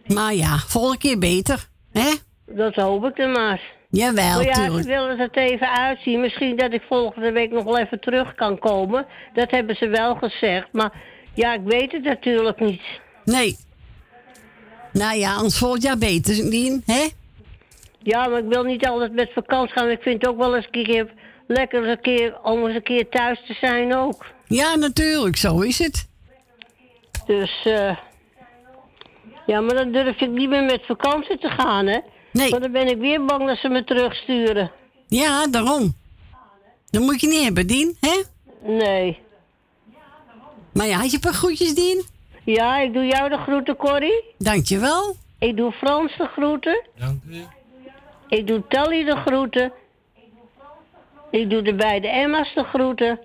Maar ja, volgende keer beter, hè? Dat hoop ik dan maar. Jawel, maar ja, tuurlijk. ze willen het even uitzien. Misschien dat ik volgende week nog wel even terug kan komen. Dat hebben ze wel gezegd. Maar ja, ik weet het natuurlijk niet. Nee. Nou ja, anders volgend jaar beter, Dien, hè? Ja, maar ik wil niet altijd met vakantie gaan. Ik vind het ook wel eens een keer lekker een keer, om eens een keer thuis te zijn ook. Ja, natuurlijk, zo is het. Dus, eh ja, maar dan durf ik niet meer met vakantie te gaan, hè? Nee. Want dan ben ik weer bang dat ze me terugsturen. Ja, daarom. Dat moet je niet hebben, Dien, hè? Nee. Maar ja, had je een paar groetjes, Dien? Ja, ik doe jou de groeten, Corrie. Dankjewel. Ik doe Frans de groeten. Dank u. Ik doe Tally de groeten. Ik doe de beide Emma's de groeten.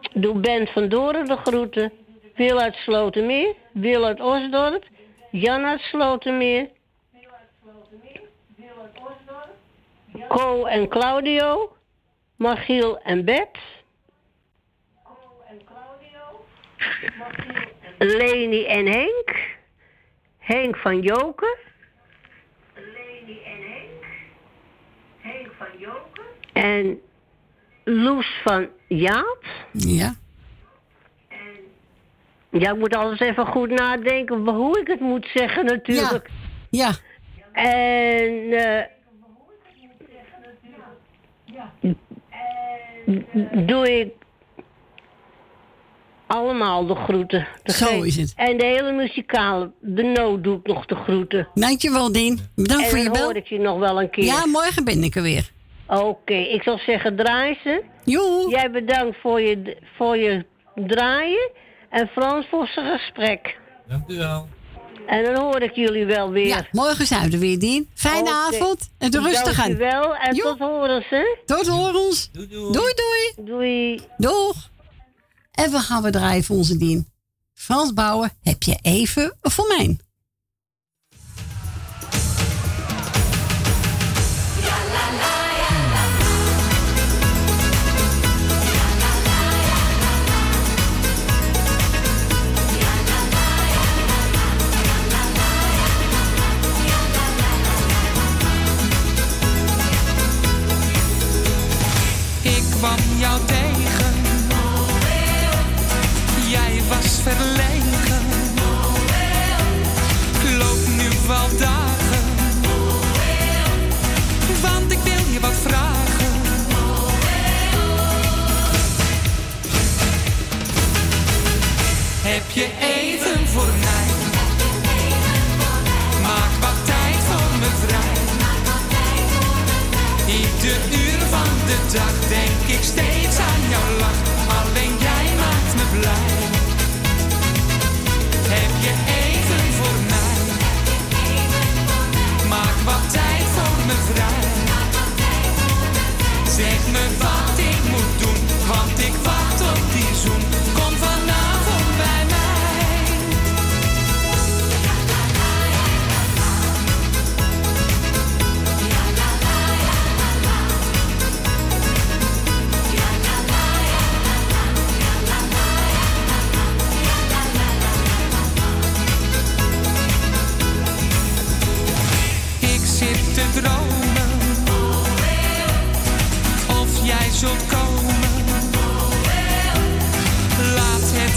Ik doe Ben van Doren de groeten. Wil uit Slotermeer. Wil uit Osdorp. Jan uit Slotermeer. Co en Claudio. Margiel en Bert. Leni en Henk. Henk van Joken. En Loes van Jaap. Ja. Ja, ik moet alles even goed nadenken hoe ik het moet zeggen natuurlijk. Ja. En eh, doe ik allemaal de groeten. Zo is het. En de hele muzikale, de nood doe ik nog de groeten. Dankjewel, Dien. Bedankt en voor je bel. hoor ik je nog wel een keer. Ja, morgen ben ik er weer. Oké, ik zal zeggen draai ze. Joe. Jij bedankt voor je, voor je draaien. En Frans voor zijn gesprek. Dank u wel. En dan hoor ik jullie wel weer. Ja, morgen zijn we er weer, Dien. Fijne avond en de rustig aan. Dankjewel en tot horens, hè. Tot horens. Doei, doei. Doei, Doei. Doeg. En we gaan we draaien voor onze Dien. Frans Bouwen, heb je even voor mij? Heb je even voor mij? Maak wat tijd voor me vrij. Ieder uur van de dag denk ik steeds aan jouw lach. Alleen jij maakt me blij. Heb je even voor mij? Maak wat tijd voor me vrij. Zeg me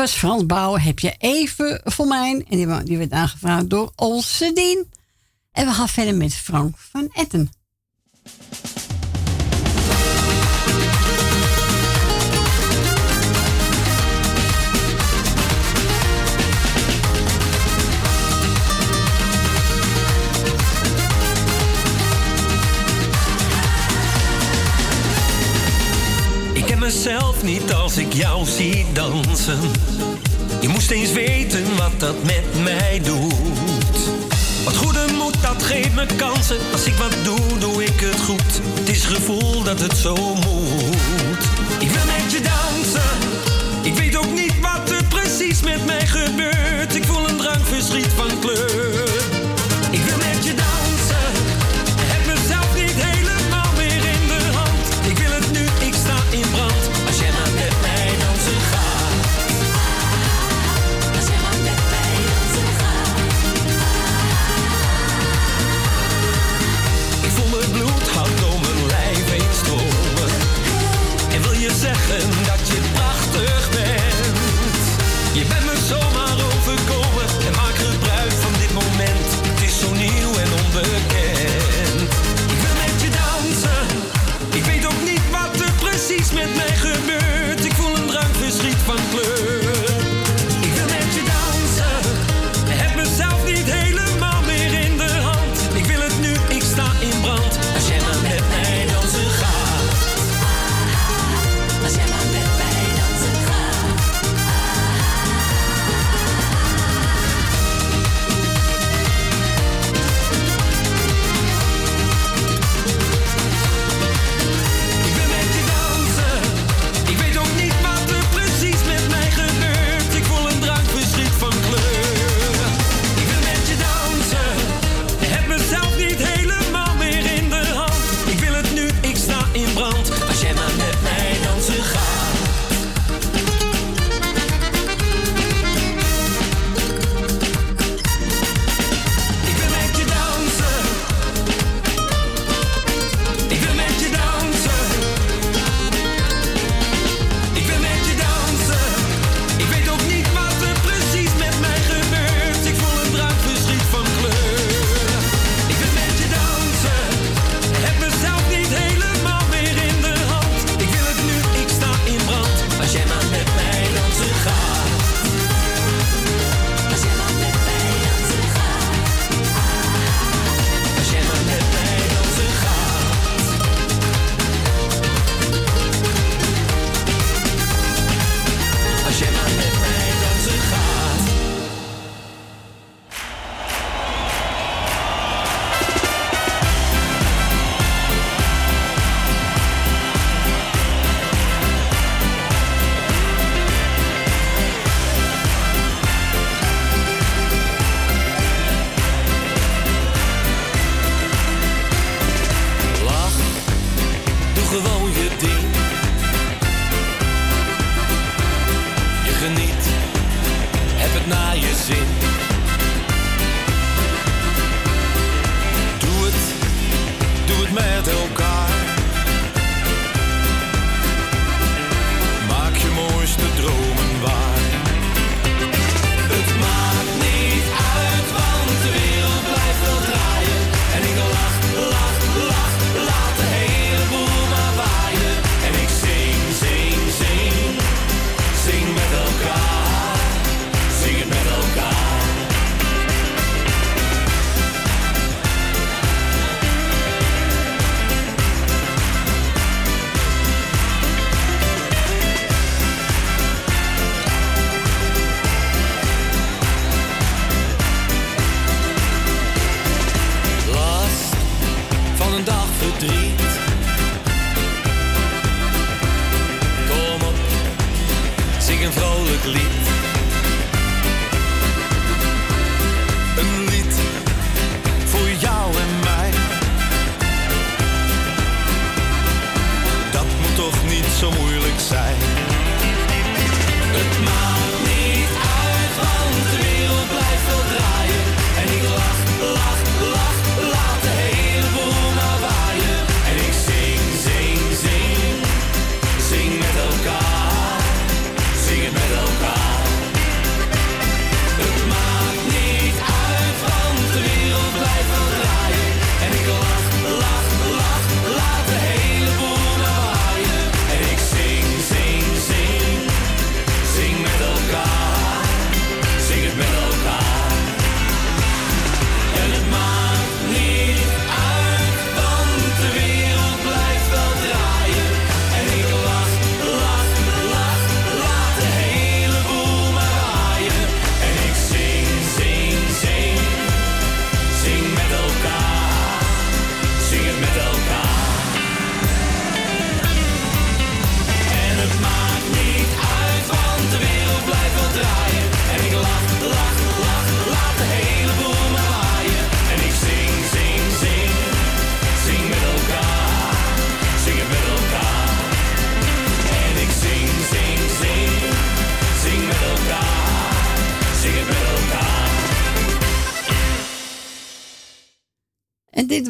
was Frans Bouw, Heb je even voor mij? En die, werd aangevraagd door Olsedien. En we gaan verder met Frank van Etten. niet als ik jou zie dansen. Je moest eens weten wat dat met mij doet. Wat goede moed, dat geeft me kansen. Als ik wat doe, doe ik het goed. Het is gevoel dat het zo moet. Ik wil met je dansen. Ik weet ook niet wat er precies met mij gebeurt. Ik voel een drang verschiet van kleur.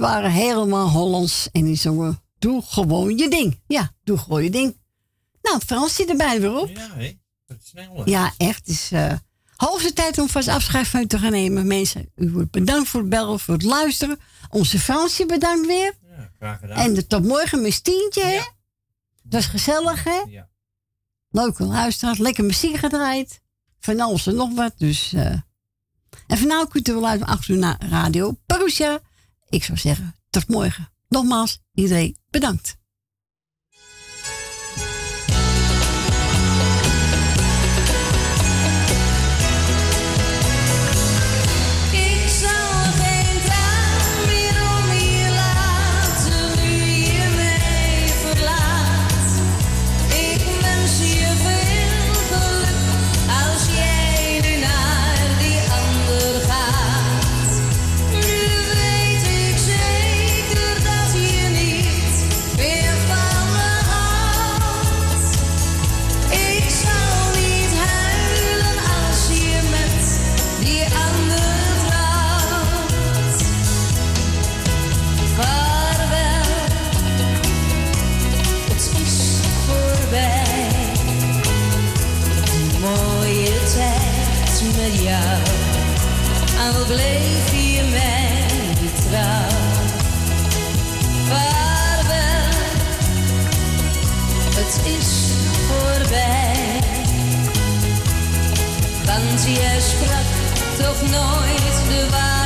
waren helemaal Hollands en die zongen Doe gewoon je ding. Ja, doe gewoon je ding. Nou, Frans zit erbij weer op. Ja, hé. Dat is snel. Ja, echt. is eh, uh, hoogste tijd om vast afscheid van u te gaan nemen. Mensen, u wordt bedankt voor het bellen, voor het luisteren. Onze Fransie bedankt weer. Ja, graag gedaan. En de, tot morgen mis tientje. Dat is gezellig, hè? Ja. Leuke luisteraars, lekker muziek gedraaid. Van alles en nog wat, dus... Eh. En vanavond kunt u wel luisteren uur naar Radio Parousia ik zou zeggen, tot morgen. Nogmaals, iedereen bedankt. bleef hier mij niet trouw. Vaarwel, het is voorbij. Want jij sprak toch nooit de waarheid.